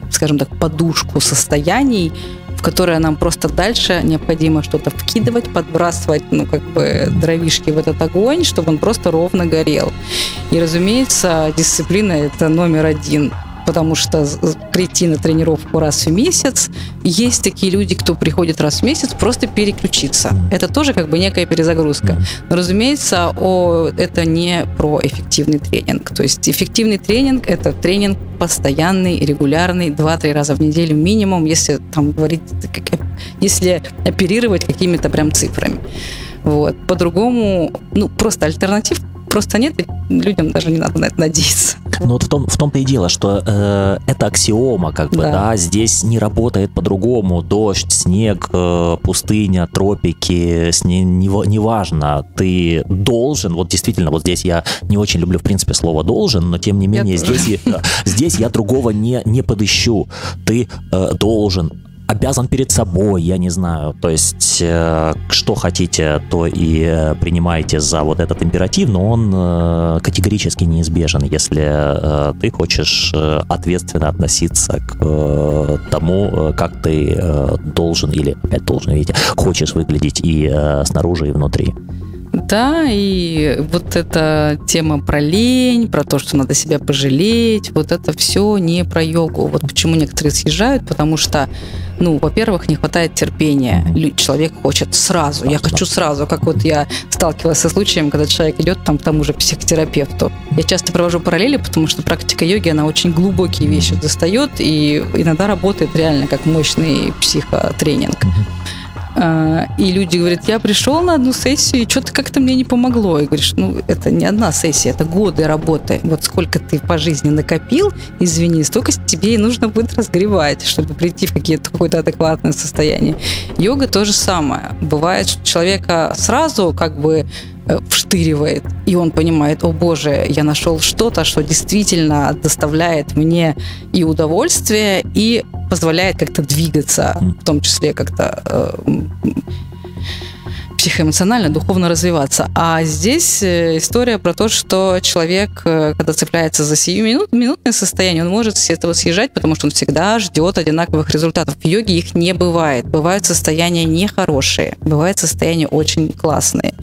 скажем так, подушку состояний, в которое нам просто дальше необходимо что-то вкидывать, подбрасывать, ну, как бы, дровишки в этот огонь, чтобы он просто ровно горел. И, разумеется, дисциплина – это номер один потому что прийти на тренировку раз в месяц, есть такие люди, кто приходит раз в месяц просто переключиться. Это тоже как бы некая перезагрузка. Но, разумеется, о, это не про эффективный тренинг. То есть эффективный тренинг – это тренинг постоянный, регулярный, 2-3 раза в неделю минимум, если там говорить, если оперировать какими-то прям цифрами. Вот. По-другому, ну, просто альтернатив просто нет, людям даже не надо на это надеяться. Ну вот в, том, в том-то и дело, что э, это аксиома, как бы, да. да, здесь не работает по-другому. Дождь, снег, э, пустыня, тропики, сне, не, неважно, ты должен, вот действительно, вот здесь я не очень люблю, в принципе, слово должен, но тем не менее я здесь, я, здесь я другого не, не подыщу. Ты э, должен обязан перед собой, я не знаю. То есть, э, что хотите, то и э, принимаете за вот этот императив, но он э, категорически неизбежен, если э, ты хочешь э, ответственно относиться к э, тому, как ты э, должен или опять должен, видите, хочешь выглядеть и э, снаружи, и внутри. Да, и вот эта тема про лень, про то, что надо себя пожалеть, вот это все не про йогу. Вот почему некоторые съезжают, потому что, ну, во-первых, не хватает терпения. Человек хочет сразу, я хочу сразу, как вот я сталкивалась со случаем, когда человек идет там к тому же психотерапевту. Я часто провожу параллели, потому что практика йоги, она очень глубокие вещи достает и иногда работает реально как мощный психотренинг. А, и люди говорят, я пришел на одну сессию, и что-то как-то мне не помогло. И говоришь, ну, это не одна сессия, это годы работы. Вот сколько ты по жизни накопил, извини, столько тебе и нужно будет разгревать, чтобы прийти в какое-то адекватное состояние. Йога то же самое. Бывает, что человека сразу как бы Э, вштыривает, и он понимает, о боже, я нашел что-то, что действительно доставляет мне и удовольствие, и позволяет как-то двигаться, в том числе как-то э, психоэмоционально, духовно развиваться. А здесь э, история про то, что человек, когда цепляется за сию минут, минутное состояние, он может с этого съезжать, потому что он всегда ждет одинаковых результатов. В йоге их не бывает. Бывают состояния нехорошие, бывают состояния очень классные.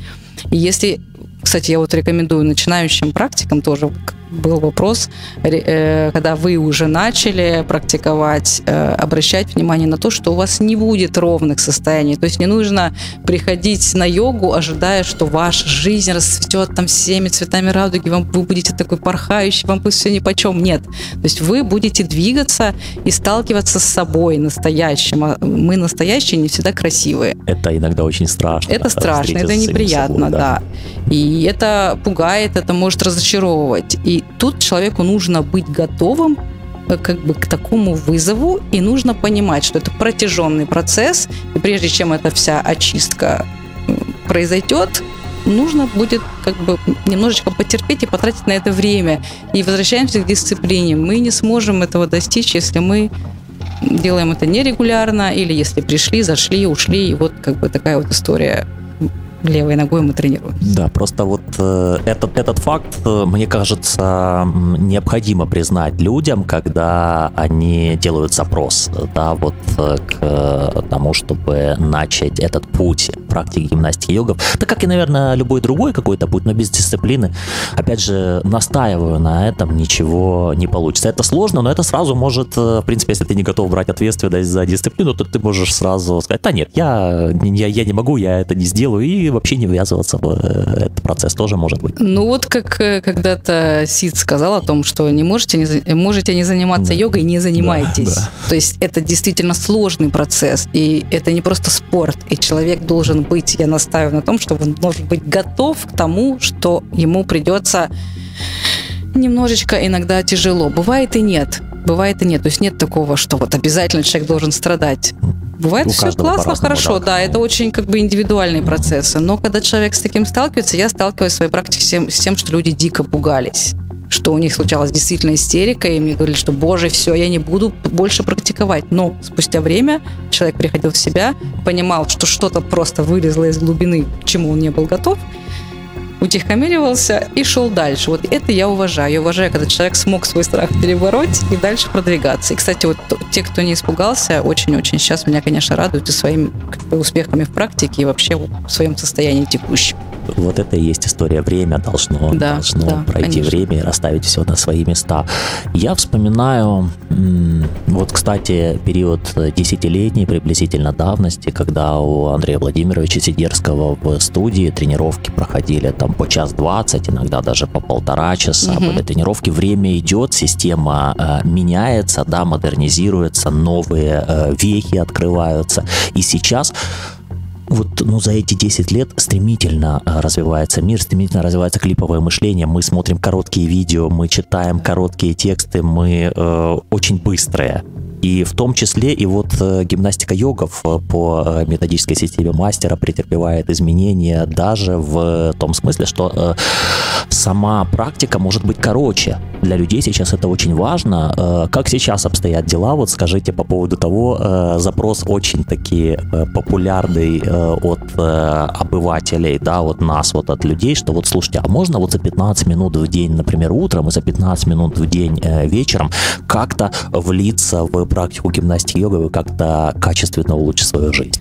И если, кстати, я вот рекомендую начинающим практикам тоже был вопрос, э, когда вы уже начали практиковать, э, обращать внимание на то, что у вас не будет ровных состояний. То есть не нужно приходить на йогу, ожидая, что ваша жизнь расцветет там всеми цветами радуги, вам вы будете такой порхающий, вам пусть все ни по чем. Нет. То есть вы будете двигаться и сталкиваться с собой настоящим. А мы настоящие не всегда красивые. Это иногда очень страшно. Это страшно, это неприятно, собой, да. да. И это пугает, это может разочаровывать. И тут человеку нужно быть готовым э, как бы к такому вызову, и нужно понимать, что это протяженный процесс, и прежде чем эта вся очистка произойдет, нужно будет как бы немножечко потерпеть и потратить на это время. И возвращаемся к дисциплине. Мы не сможем этого достичь, если мы делаем это нерегулярно, или если пришли, зашли, ушли, и вот как бы такая вот история левой ногой мы тренируем. Да, просто вот э, этот, этот факт, э, мне кажется, необходимо признать людям, когда они делают запрос, да, вот э, к тому, чтобы начать этот путь практики гимнастики йогов. Так как и, наверное, любой другой какой-то путь, но без дисциплины, опять же, настаиваю на этом, ничего не получится. Это сложно, но это сразу может, в принципе, если ты не готов брать ответственность за дисциплину, то ты можешь сразу сказать, да нет, я, я, я не могу, я это не сделаю, и вообще не ввязываться в э, этот процесс тоже может быть. Ну вот как э, когда-то Сид сказал о том, что не можете не, можете не заниматься да. йогой, не занимайтесь. Да, да. То есть это действительно сложный процесс, и это не просто спорт, и человек должен быть, я настаиваю на том, что он должен быть готов к тому, что ему придется немножечко иногда тяжело. Бывает и нет. Бывает и нет. То есть нет такого, что вот обязательно человек должен страдать. Бывает У все классно, хорошо, да, да, это очень как бы индивидуальные процессы. Но когда человек с таким сталкивается, я сталкиваюсь в своей практике с тем, с тем что люди дико пугались что у них случалась действительно истерика, и мне говорили, что, боже, все, я не буду больше практиковать. Но спустя время человек приходил в себя, понимал, что что-то просто вылезло из глубины, к чему он не был готов, утихомиривался и шел дальше. Вот это я уважаю. Я уважаю, когда человек смог свой страх перебороть и дальше продвигаться. И, кстати, вот те, кто не испугался, очень-очень сейчас меня, конечно, радуют и своими как бы, успехами в практике и вообще в своем состоянии текущем. Вот это и есть история. Время должно, да, должно да, пройти конечно. время и расставить все на свои места. Я вспоминаю, вот, кстати, период десятилетней приблизительно давности, когда у Андрея Владимировича Сидерского в студии тренировки проходили там по час двадцать, иногда даже по полтора часа. Угу. Были тренировки, время идет, система э, меняется, да, модернизируется, новые э, вехи открываются. И сейчас вот ну, за эти 10 лет стремительно э, развивается мир, стремительно развивается клиповое мышление. Мы смотрим короткие видео, мы читаем короткие тексты, мы э, очень быстрые. И в том числе и вот э, гимнастика йогов э, по э, методической системе мастера претерпевает изменения даже в том смысле, что сама практика может быть короче. Для людей сейчас это очень важно. Э, как сейчас обстоят дела? Вот скажите по поводу того, э, запрос очень таки э, популярный от обывателей, да, от нас, вот от людей, что вот слушайте, а можно вот за 15 минут в день, например, утром и за 15 минут в день вечером как-то влиться в практику гимнастики йога и как-то качественно улучшить свою жизнь?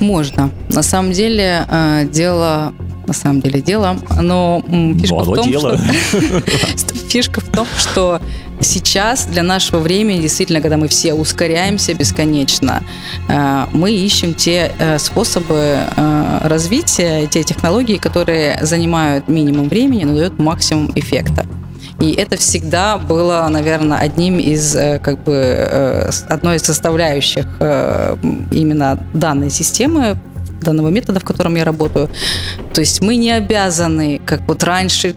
Можно. На самом деле дело на самом деле дело, но фишка но в том, дело. что фишка в том, что сейчас для нашего времени, действительно, когда мы все ускоряемся бесконечно, э, мы ищем те э, способы э, развития, те технологии, которые занимают минимум времени, но дают максимум эффекта. И это всегда было, наверное, одним из, как бы, одной из составляющих именно данной системы, данного метода, в котором я работаю. То есть мы не обязаны, как вот раньше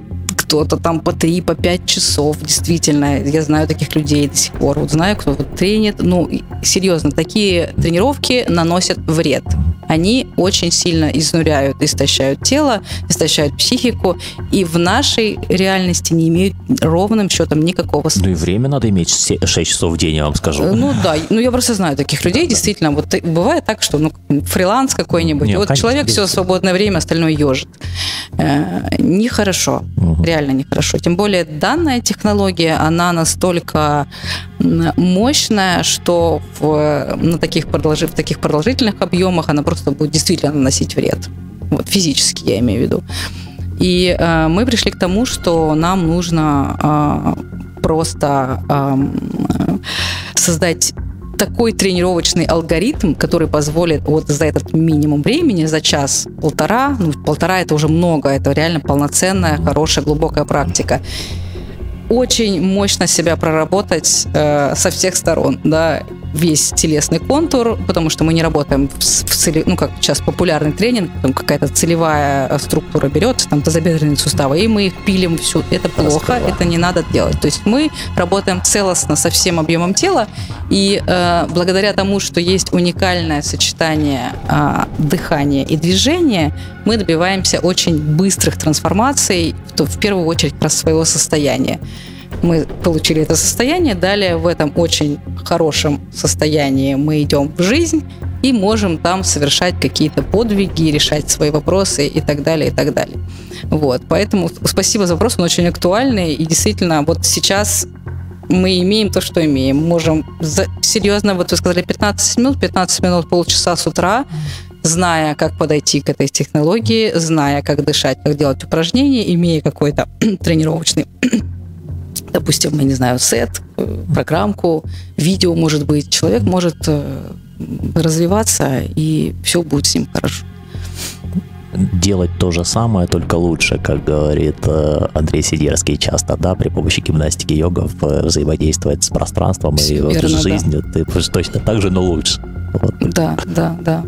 кто-то там по 3, по 5 часов. Действительно, я знаю таких людей до сих пор. Вот знаю, кто вот тренит. Ну, серьезно, такие тренировки наносят вред. Они очень сильно изнуряют, истощают тело, истощают психику, и в нашей реальности не имеют ровным счетом никакого смысла. Ну и время надо иметь 6 часов в день, я вам скажу. Ну да, ну я просто знаю таких людей, действительно. Вот бывает так, что ну, фриланс какой-нибудь, Нет, вот конечно, человек все свободное время, остальное ежит. Э, нехорошо, угу. реально нехорошо. Тем более данная технология, она настолько мощная, что в, на таких продолж... в таких продолжительных объемах она просто будет действительно наносить вред. Вот, физически я имею в виду. И э, мы пришли к тому, что нам нужно э, просто э, создать такой тренировочный алгоритм, который позволит вот за этот минимум времени, за час-полтора, ну, полтора это уже много, это реально полноценная, хорошая, глубокая практика, очень мощно себя проработать э, со всех сторон, да, весь телесный контур, потому что мы не работаем в, в цели, ну как сейчас популярный тренинг, там какая-то целевая э, структура берется, там тазобедренные суставы, и мы их пилим всю. Это плохо, Раскрыла. это не надо делать. То есть мы работаем целостно со всем объемом тела, и э, благодаря тому, что есть уникальное сочетание э, дыхания и движения, мы добиваемся очень быстрых трансформаций, в, в первую очередь про своего состояния мы получили это состояние, далее в этом очень хорошем состоянии мы идем в жизнь и можем там совершать какие-то подвиги, решать свои вопросы и так далее, и так далее. Вот, поэтому спасибо за вопрос, он очень актуальный, и действительно, вот сейчас мы имеем то, что имеем. Можем за, серьезно, вот вы сказали 15 минут, 15 минут, полчаса с утра, зная, как подойти к этой технологии, зная, как дышать, как делать упражнения, имея какой-то тренировочный допустим, я не знаю, сет, э, программку, видео, может быть, человек может э, развиваться, и все будет с ним хорошо. Делать то же самое, только лучше, как говорит э, Андрей Сидерский часто, да, при помощи гимнастики йога взаимодействовать с пространством все и верно, жизнью. Да. Ты точно так же, но лучше. Вот. Да, да, да.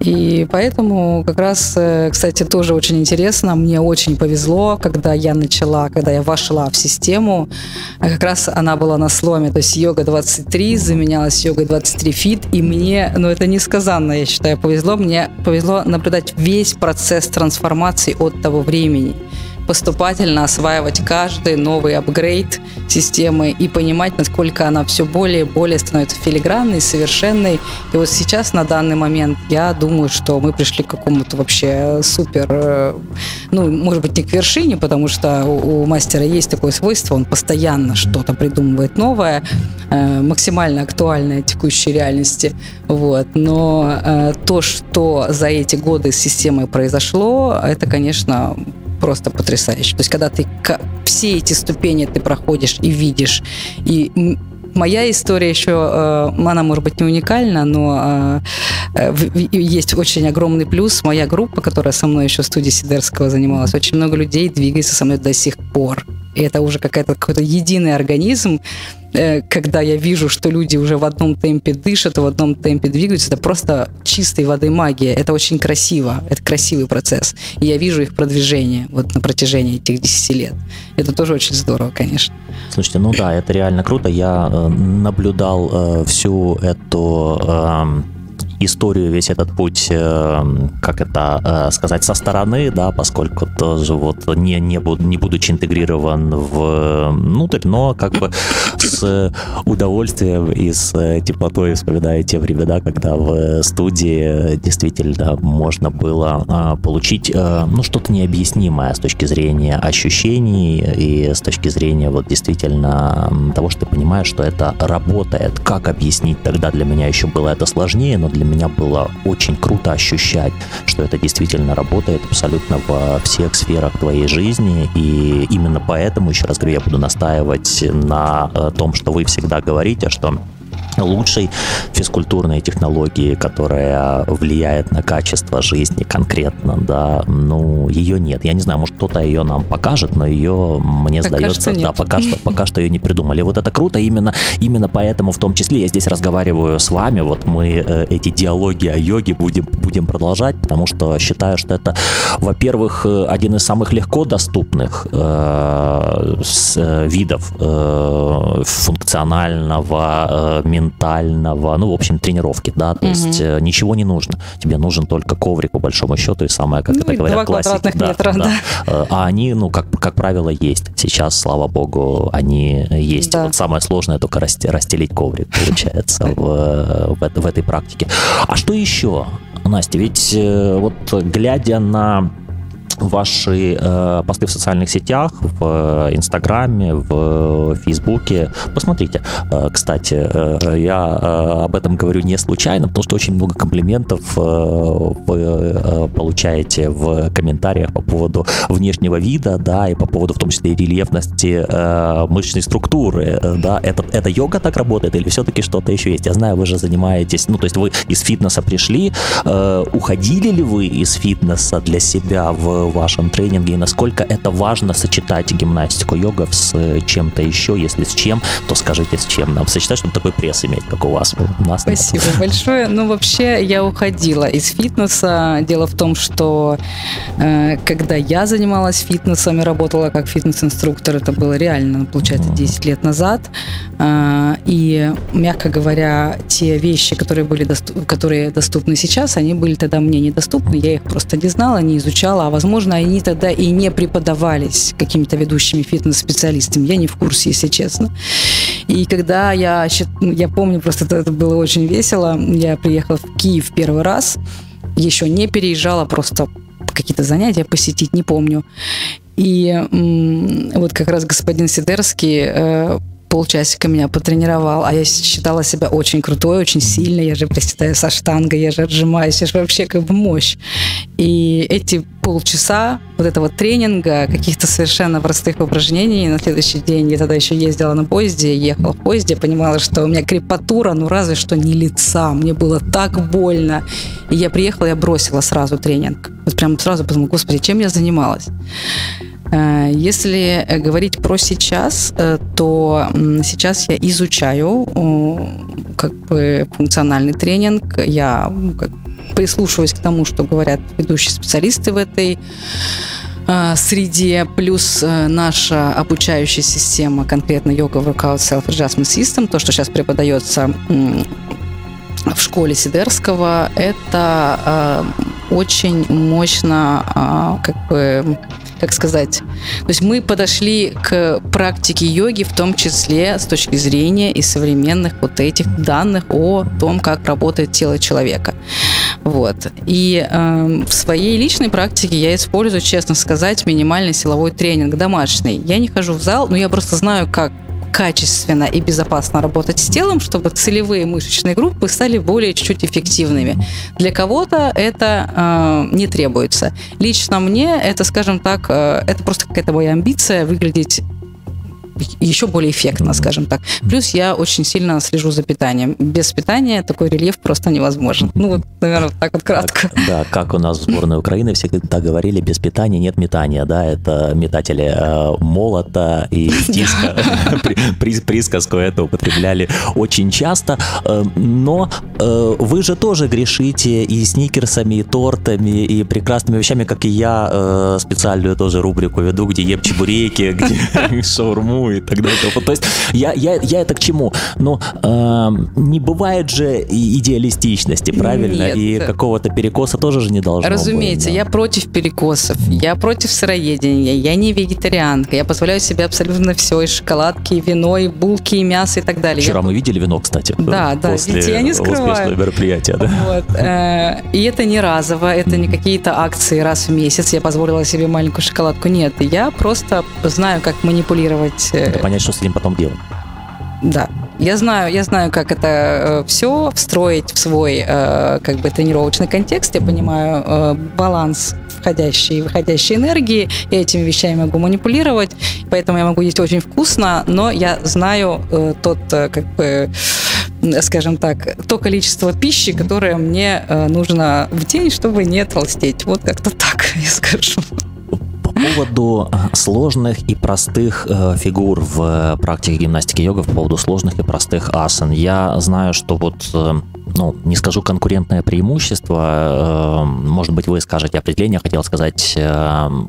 И поэтому как раз, э, кстати, тоже очень интересно, мне очень повезло, когда я начала, когда я вошла в систему, а как раз она была на сломе, то есть йога 23 заменялась йогой 23 фит, и мне, ну это несказанно, я считаю, повезло, мне повезло наблюдать весь процесс трансформации от того времени поступательно осваивать каждый новый апгрейд системы и понимать, насколько она все более и более становится филигранной, совершенной. И вот сейчас, на данный момент, я думаю, что мы пришли к какому-то вообще супер, э, ну, может быть, не к вершине, потому что у, у мастера есть такое свойство, он постоянно что-то придумывает новое, э, максимально актуальное текущей реальности. Вот. Но э, то, что за эти годы с системой произошло, это, конечно, просто потрясающе. То есть, когда ты все эти ступени ты проходишь и видишь, и моя история еще, э, она может быть не уникальна, но э, есть очень огромный плюс. Моя группа, которая со мной еще в студии Сидерского занималась, очень много людей двигается со мной до сих пор. И это уже какая-то, какой-то единый организм, Э, когда я вижу, что люди уже в одном темпе дышат, в одном темпе двигаются, это просто чистой воды магия. Это очень красиво, это красивый процесс. И я вижу их продвижение вот на протяжении этих 10 лет. Это тоже очень здорово, конечно. Слушайте, ну да, это реально круто. Я э, наблюдал э, всю эту... Э, историю, весь этот путь, э, как это э, сказать, со стороны, да, поскольку тоже вот не, не, буд, не будучи интегрирован внутрь, но как бы с удовольствием и с теплотой вспоминаю те времена, когда в студии действительно можно было а, получить, ну, что-то необъяснимое с точки зрения ощущений и с точки зрения вот действительно того, что ты понимаешь, что это работает. Как объяснить тогда для меня еще было это сложнее, но для меня было очень круто ощущать, что это действительно работает абсолютно во всех сферах твоей жизни. И именно поэтому, еще раз говорю, я буду настаивать на э, том, что вы всегда говорите, что лучшей физкультурной технологии, которая влияет на качество жизни конкретно, да, ну, ее нет. Я не знаю, может, кто-то ее нам покажет, но ее, мне пока сдается, да, пока что, пока что ее не придумали. Вот это круто, именно, именно поэтому в том числе я здесь разговариваю с вами, вот мы э, эти диалоги о йоге будем, будем продолжать, потому что считаю, что это, во-первых, э, один из самых легко доступных э, с, э, видов э, функционального, э, ментального, ну, в общем, тренировки, да, то угу. есть э, ничего не нужно. Тебе нужен только коврик, по большому счету, и самое, как ну, это говорят, классики. Да, метра, да. да. Э, а они, ну, как, как правило, есть. Сейчас, слава богу, они есть. Да. Вот самое сложное только расстелить коврик, получается, в, в, в этой практике. А что еще? Настя, ведь э, вот глядя на ваши э, посты в социальных сетях, в Инстаграме, в Фейсбуке. Посмотрите. Э, кстати, э, я э, об этом говорю не случайно, потому что очень много комплиментов э, вы э, получаете в комментариях по поводу внешнего вида, да, и по поводу в том числе рельефности э, мышечной структуры, э, да. Это, это йога так работает или все-таки что-то еще есть? Я знаю, вы же занимаетесь, ну, то есть вы из фитнеса пришли, э, уходили ли вы из фитнеса для себя в вашем тренинге и насколько это важно сочетать гимнастику йога с чем-то еще. Если с чем, то скажите с чем нам сочетать, чтобы такой пресс иметь, как у вас. У нас Спасибо нет. большое. Ну, вообще, я уходила из фитнеса. Дело в том, что э, когда я занималась фитнесом и работала как фитнес-инструктор, это было реально, получается, 10 лет назад. Э, и, мягко говоря, те вещи, которые были доступ, которые доступны сейчас, они были тогда мне недоступны. Я их просто не знала, не изучала, а возможно, возможно, они тогда и не преподавались какими-то ведущими фитнес-специалистами. Я не в курсе, если честно. И когда я, я помню, просто это, это было очень весело, я приехала в Киев первый раз, еще не переезжала, просто какие-то занятия посетить, не помню. И вот как раз господин Сидерский э, полчасика меня потренировал, а я считала себя очень крутой, очень сильной, я же приседаю со штангой, я же отжимаюсь, я же вообще как бы мощь. И эти полчаса вот этого тренинга, каких-то совершенно простых упражнений, на следующий день я тогда еще ездила на поезде, ехала в поезде, понимала, что у меня крепатура, ну разве что не лица, мне было так больно. И я приехала, я бросила сразу тренинг. Вот прям сразу подумала, господи, чем я занималась? Э, если говорить про сейчас, э, то сейчас я изучаю как бы функциональный тренинг, я как, прислушиваюсь к тому, что говорят ведущие специалисты в этой э, среде, плюс наша обучающая система, конкретно йога Workout Self Adjustment System, то, что сейчас преподается в школе Сидерского, это очень мощно как бы как сказать, то есть мы подошли к практике йоги в том числе с точки зрения и современных вот этих данных о том, как работает тело человека. Вот. И э, в своей личной практике я использую, честно сказать, минимальный силовой тренинг домашний. Я не хожу в зал, но я просто знаю, как качественно и безопасно работать с телом, чтобы целевые мышечные группы стали более чуть-чуть эффективными. Для кого-то это э, не требуется. Лично мне это, скажем так, э, это просто какая-то моя амбиция выглядеть еще более эффектно, скажем так. Плюс я очень сильно слежу за питанием. Без питания такой рельеф просто невозможен. Ну, вот, наверное, так вот кратко. Так, да, как у нас в сборной Украины всегда говорили, без питания нет метания, да, это метатели э, молота и диска. Присказку это употребляли очень часто, э, но э, вы же тоже грешите и сникерсами, и тортами, и прекрасными вещами, как и я, э, специальную тоже рубрику веду, где ем чебуреки, где шаурму, ну и так далее. То есть я, я, я это к чему? Ну, э, не бывает же идеалистичности, правильно? Нет. И какого-то перекоса тоже же не должно Разумеется, быть, да. я против перекосов, я против сыроедения, я не вегетарианка, я позволяю себе абсолютно все, и шоколадки, и вино, и булки, и мясо, и так далее. Вчера я... мы видели вино, кстати. Да, да, после видите, я не скрываю. мероприятия, да. Вот. Э, и это не разово, это не какие-то акции раз в месяц, я позволила себе маленькую шоколадку. Нет, я просто знаю, как манипулировать. Это понять, что с этим потом делать. Да. Я знаю, я знаю, как это э, все встроить в свой э, как бы тренировочный контекст. Я понимаю э, баланс входящей и выходящей энергии. Я этими вещами могу манипулировать, поэтому я могу есть очень вкусно, но я знаю тот как бы скажем так, то количество пищи, которое мне нужно в день, чтобы не толстеть. Вот как-то так я скажу поводу э, сложных и простых э, фигур в э, практике гимнастики йога, по поводу сложных и простых асан. Я знаю, что вот ну, не скажу конкурентное преимущество, может быть, вы скажете определение, хотел сказать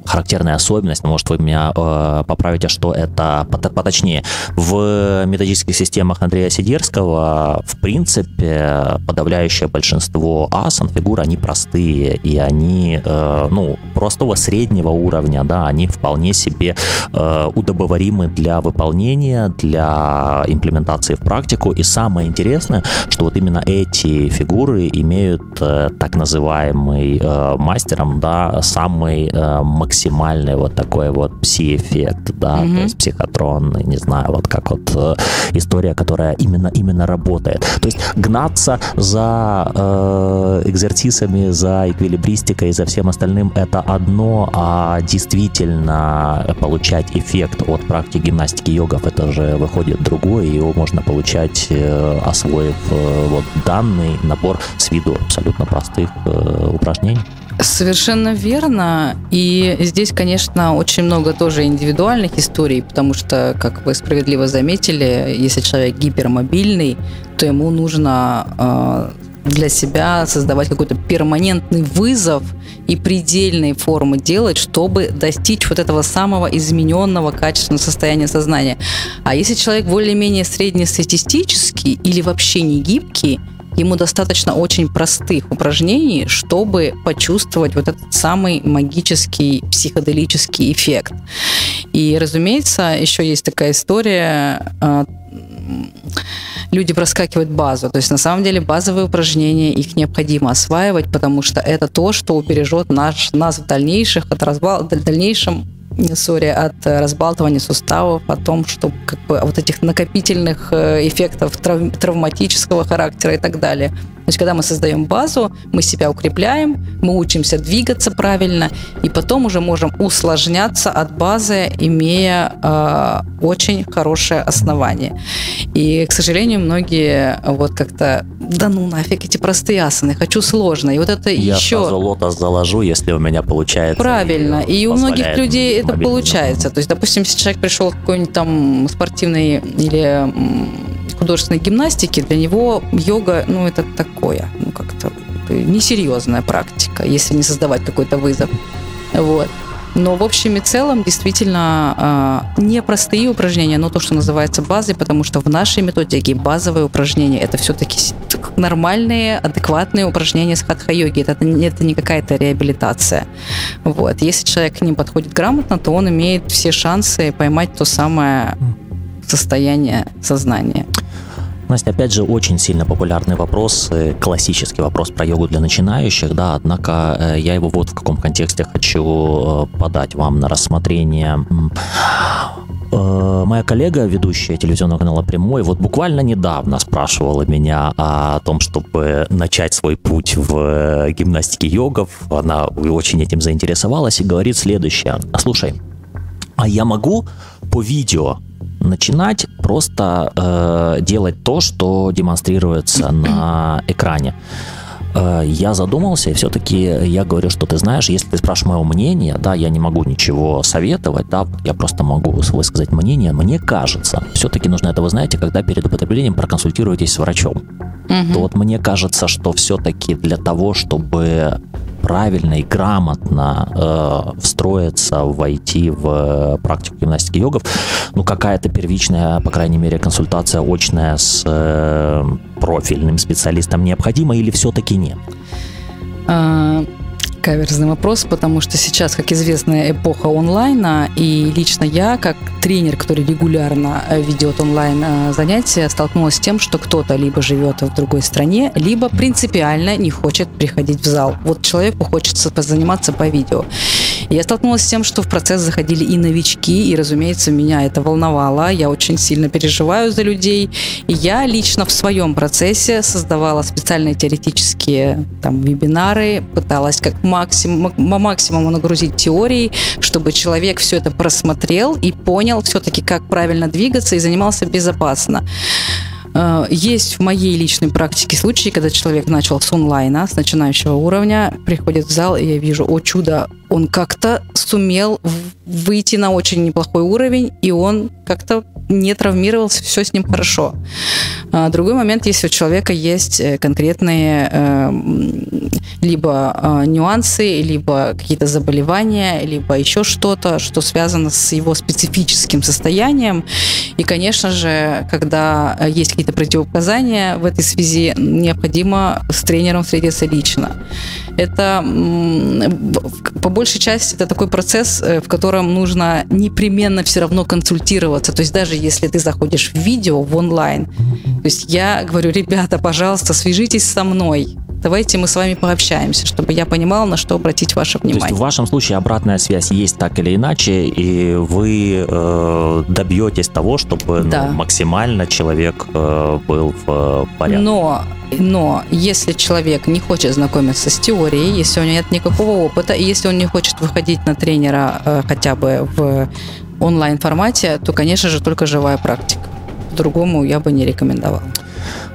характерная особенность, но, может, вы меня поправите, что это поточнее. В методических системах Андрея Сидерского, в принципе, подавляющее большинство асан, фигур, они простые, и они, ну, простого среднего уровня, да, они вполне себе э, удобоваримы для выполнения, для имплементации в практику. И самое интересное, что вот именно эти фигуры имеют э, так называемый э, мастером, да, самый э, максимальный вот такой вот пси-эффект, да, mm-hmm. то есть психотронный, не знаю, вот как вот история, которая именно именно работает. То есть гнаться за э, экзерсисами, за эквилибристикой, за всем остальным это одно, а действительно получать эффект от практики гимнастики йогов, это же выходит другое, и его можно получать, э, освоив э, вот данный набор с виду абсолютно простых э, упражнений. Совершенно верно. И здесь, конечно, очень много тоже индивидуальных историй, потому что, как вы справедливо заметили, если человек гипермобильный, то ему нужно для себя создавать какой-то перманентный вызов и предельные формы делать, чтобы достичь вот этого самого измененного качественного состояния сознания. А если человек более-менее среднестатистический или вообще не гибкий, ему достаточно очень простых упражнений, чтобы почувствовать вот этот самый магический психоделический эффект. И, разумеется, еще есть такая история а, люди проскакивают базу. То есть на самом деле базовые упражнения, их необходимо осваивать, потому что это то, что убережет наш, нас в дальнейших от разбал, в дальнейшем сори, от разбалтывания суставов, о том, что как бы вот этих накопительных э, эффектов трав, травматического характера и так далее. То есть, когда мы создаем базу, мы себя укрепляем, мы учимся двигаться правильно, и потом уже можем усложняться от базы, имея э, очень хорошее основание. И, к сожалению, многие вот как-то, да ну нафиг эти простые асаны, хочу сложно. И вот это Я еще... Я сразу лотос заложу, если у меня получается. Правильно. И, и у многих людей это получается. То есть, допустим, если человек пришел в какой-нибудь там спортивный или художественной гимнастики, для него йога, ну, это такое, ну, как-то несерьезная практика, если не создавать какой-то вызов. Вот. Но в общем и целом действительно э, непростые упражнения, но то, что называется базой, потому что в нашей методике базовые упражнения это все-таки нормальные, адекватные упражнения с хатха-йоги. Это, это не какая-то реабилитация. Вот. Если человек к ним подходит грамотно, то он имеет все шансы поймать то самое состояние сознания. Настя, опять же, очень сильно популярный вопрос, э, классический вопрос про йогу для начинающих, да, однако э, я его вот в каком контексте хочу э, подать вам на рассмотрение. Моя коллега, ведущая телевизионного канала «Прямой», вот буквально недавно спрашивала меня о том, чтобы начать свой путь в гимнастике йогов. Она очень этим заинтересовалась и говорит следующее. Слушай, а я могу по видео начинать просто э, делать то, что демонстрируется на экране. Э, я задумался, и все-таки я говорю, что ты знаешь, если ты спрашиваешь моего мнения, да, я не могу ничего советовать, да, я просто могу высказать мнение. Мне кажется, все-таки нужно это, вы знаете, когда перед употреблением проконсультируетесь с врачом. Угу. То вот мне кажется, что все-таки для того, чтобы правильно и грамотно э, встроиться, войти в практику гимнастики йогов, ну, какая-то первичная, по крайней мере, консультация очная с э, профильным специалистом необходима или все-таки нет? Каверзный вопрос, потому что сейчас, как известно, эпоха онлайна, и лично я, как тренер, который регулярно э, ведет онлайн э, занятия, столкнулась с тем, что кто-то либо живет в другой стране, либо принципиально не хочет приходить в зал. Вот человеку хочется позаниматься по видео. Я столкнулась с тем, что в процесс заходили и новички, и, разумеется, меня это волновало. Я очень сильно переживаю за людей. И я лично в своем процессе создавала специальные теоретические там, вебинары, пыталась как максимум, максимум нагрузить теорией, чтобы человек все это просмотрел и понял все-таки, как правильно двигаться и занимался безопасно. Э, есть в моей личной практике случаи, когда человек начал с онлайна, с начинающего уровня, приходит в зал, и я вижу, о чудо, он как-то сумел выйти на очень неплохой уровень, и он как-то не травмировался, все с ним хорошо. А другой момент, если у человека есть э, конкретные э, либо э, нюансы, либо какие-то заболевания, либо еще что-то, что связано с его специфическим состоянием. И, конечно же, когда есть какие-то противопоказания в этой связи, необходимо с тренером встретиться лично. Это по большей части это такой процесс, в котором нужно непременно все равно консультироваться. То есть даже если ты заходишь в видео, в онлайн, то есть я говорю, ребята, пожалуйста, свяжитесь со мной. Давайте мы с вами пообщаемся, чтобы я понимала, на что обратить ваше внимание. То есть в вашем случае обратная связь есть так или иначе, и вы э, добьетесь того, чтобы ну, да. ну, максимально человек э, был в порядке. Но но если человек не хочет знакомиться с теорией, если у него нет никакого опыта, и если он не хочет выходить на тренера э, хотя бы в онлайн-формате, то, конечно же, только живая практика. Другому я бы не рекомендовал.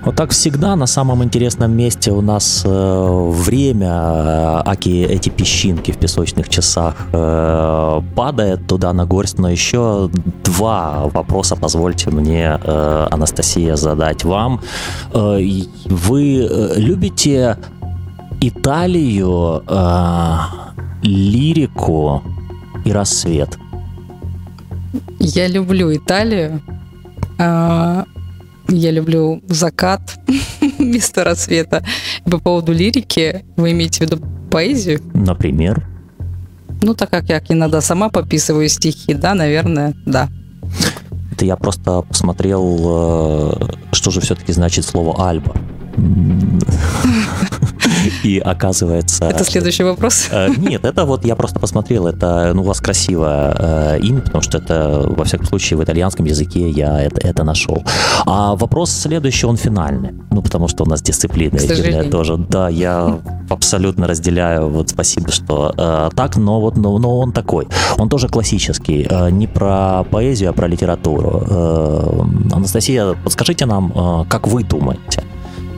Вот так всегда на самом интересном месте у нас э, время, э, аки эти песчинки в песочных часах э, падает туда на горсть, но еще два вопроса позвольте мне, э, Анастасия, задать вам. Э, вы э, любите Италию, э, лирику и рассвет? Я люблю Италию. А, я люблю закат вместо рассвета. По поводу лирики, вы имеете в виду поэзию? Например? Ну, так как я иногда сама пописываю стихи, да, наверное, да. Это я просто посмотрел, э, что же все-таки значит слово «альба». И оказывается... Это следующий вопрос? Э, нет, это вот я просто посмотрел, это, ну, у вас красивое э, имя, потому что это, во всяком случае, в итальянском языке я это, это нашел. А вопрос следующий, он финальный. Ну, потому что у нас дисциплина эфирная тоже. Да, я абсолютно разделяю. Вот спасибо, что э, так, но вот но, но он такой. Он тоже классический. Э, не про поэзию, а про литературу. Э, Анастасия, подскажите нам, э, как вы думаете,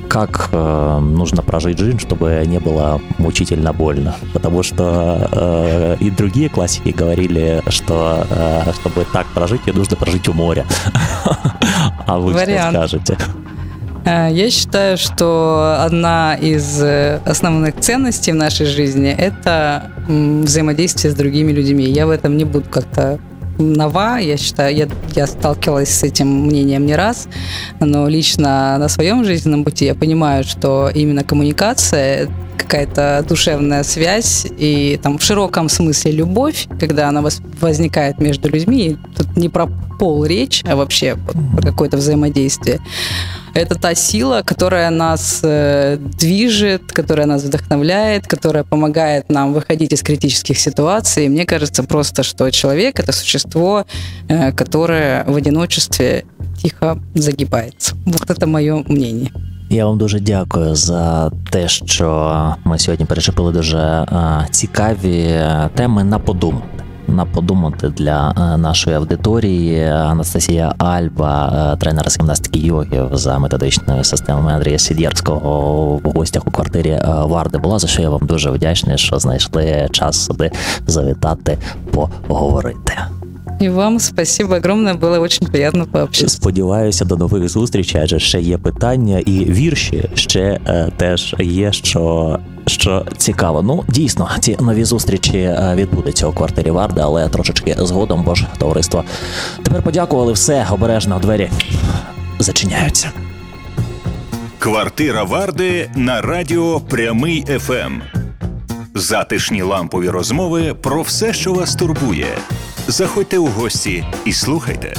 как э, нужно прожить жизнь, чтобы не было мучительно больно. Потому что э, и другие классики говорили, что э, чтобы так прожить, ее нужно прожить у моря. А вы что скажете? Э, я считаю, что одна из э, основных ценностей в нашей жизни – это взаимодействие с другими людьми. Я в этом не буду как-то нова, я считаю, я, я сталкивалась с этим мнением не раз, но лично на своем жизненном пути я понимаю, что именно коммуникация какая-то душевная связь и там в широком смысле любовь, когда она возникает между людьми, тут не про пол речь, а вообще про какое-то взаимодействие. Это та сила, которая нас э, движет, которая нас вдохновляет, которая помогает нам выходить из критических ситуаций. И мне кажется просто, что человек — это существо, э, которое в одиночестве тихо загибается. Вот это мое мнение. Я вам дуже дякую за те, що ми сьогодні перечепили дуже цікаві теми на подумати. На подумати для нашої аудиторії Анастасія Альба, тренер з гімнастики йоги за методичною системою Андрія Сідєрського в гостях у квартирі Варди була. За що я вам дуже вдячний, що знайшли час сюди завітати поговорити. І вам спасибо огромное, було очень приємно пообщатися. Сподіваюся, до нових зустрічей, адже ще є питання і вірші ще е, теж є що що цікаво. Ну, дійсно, ці нові зустрічі е, відбудуться у квартирі Варди, але трошечки згодом, бо ж товариство. Тепер подякували все обережно двері зачиняються. Квартира Варди на радіо Прямий ФМ. Затишні лампові розмови про все, що вас турбує. Заходьте у гості і слухайте.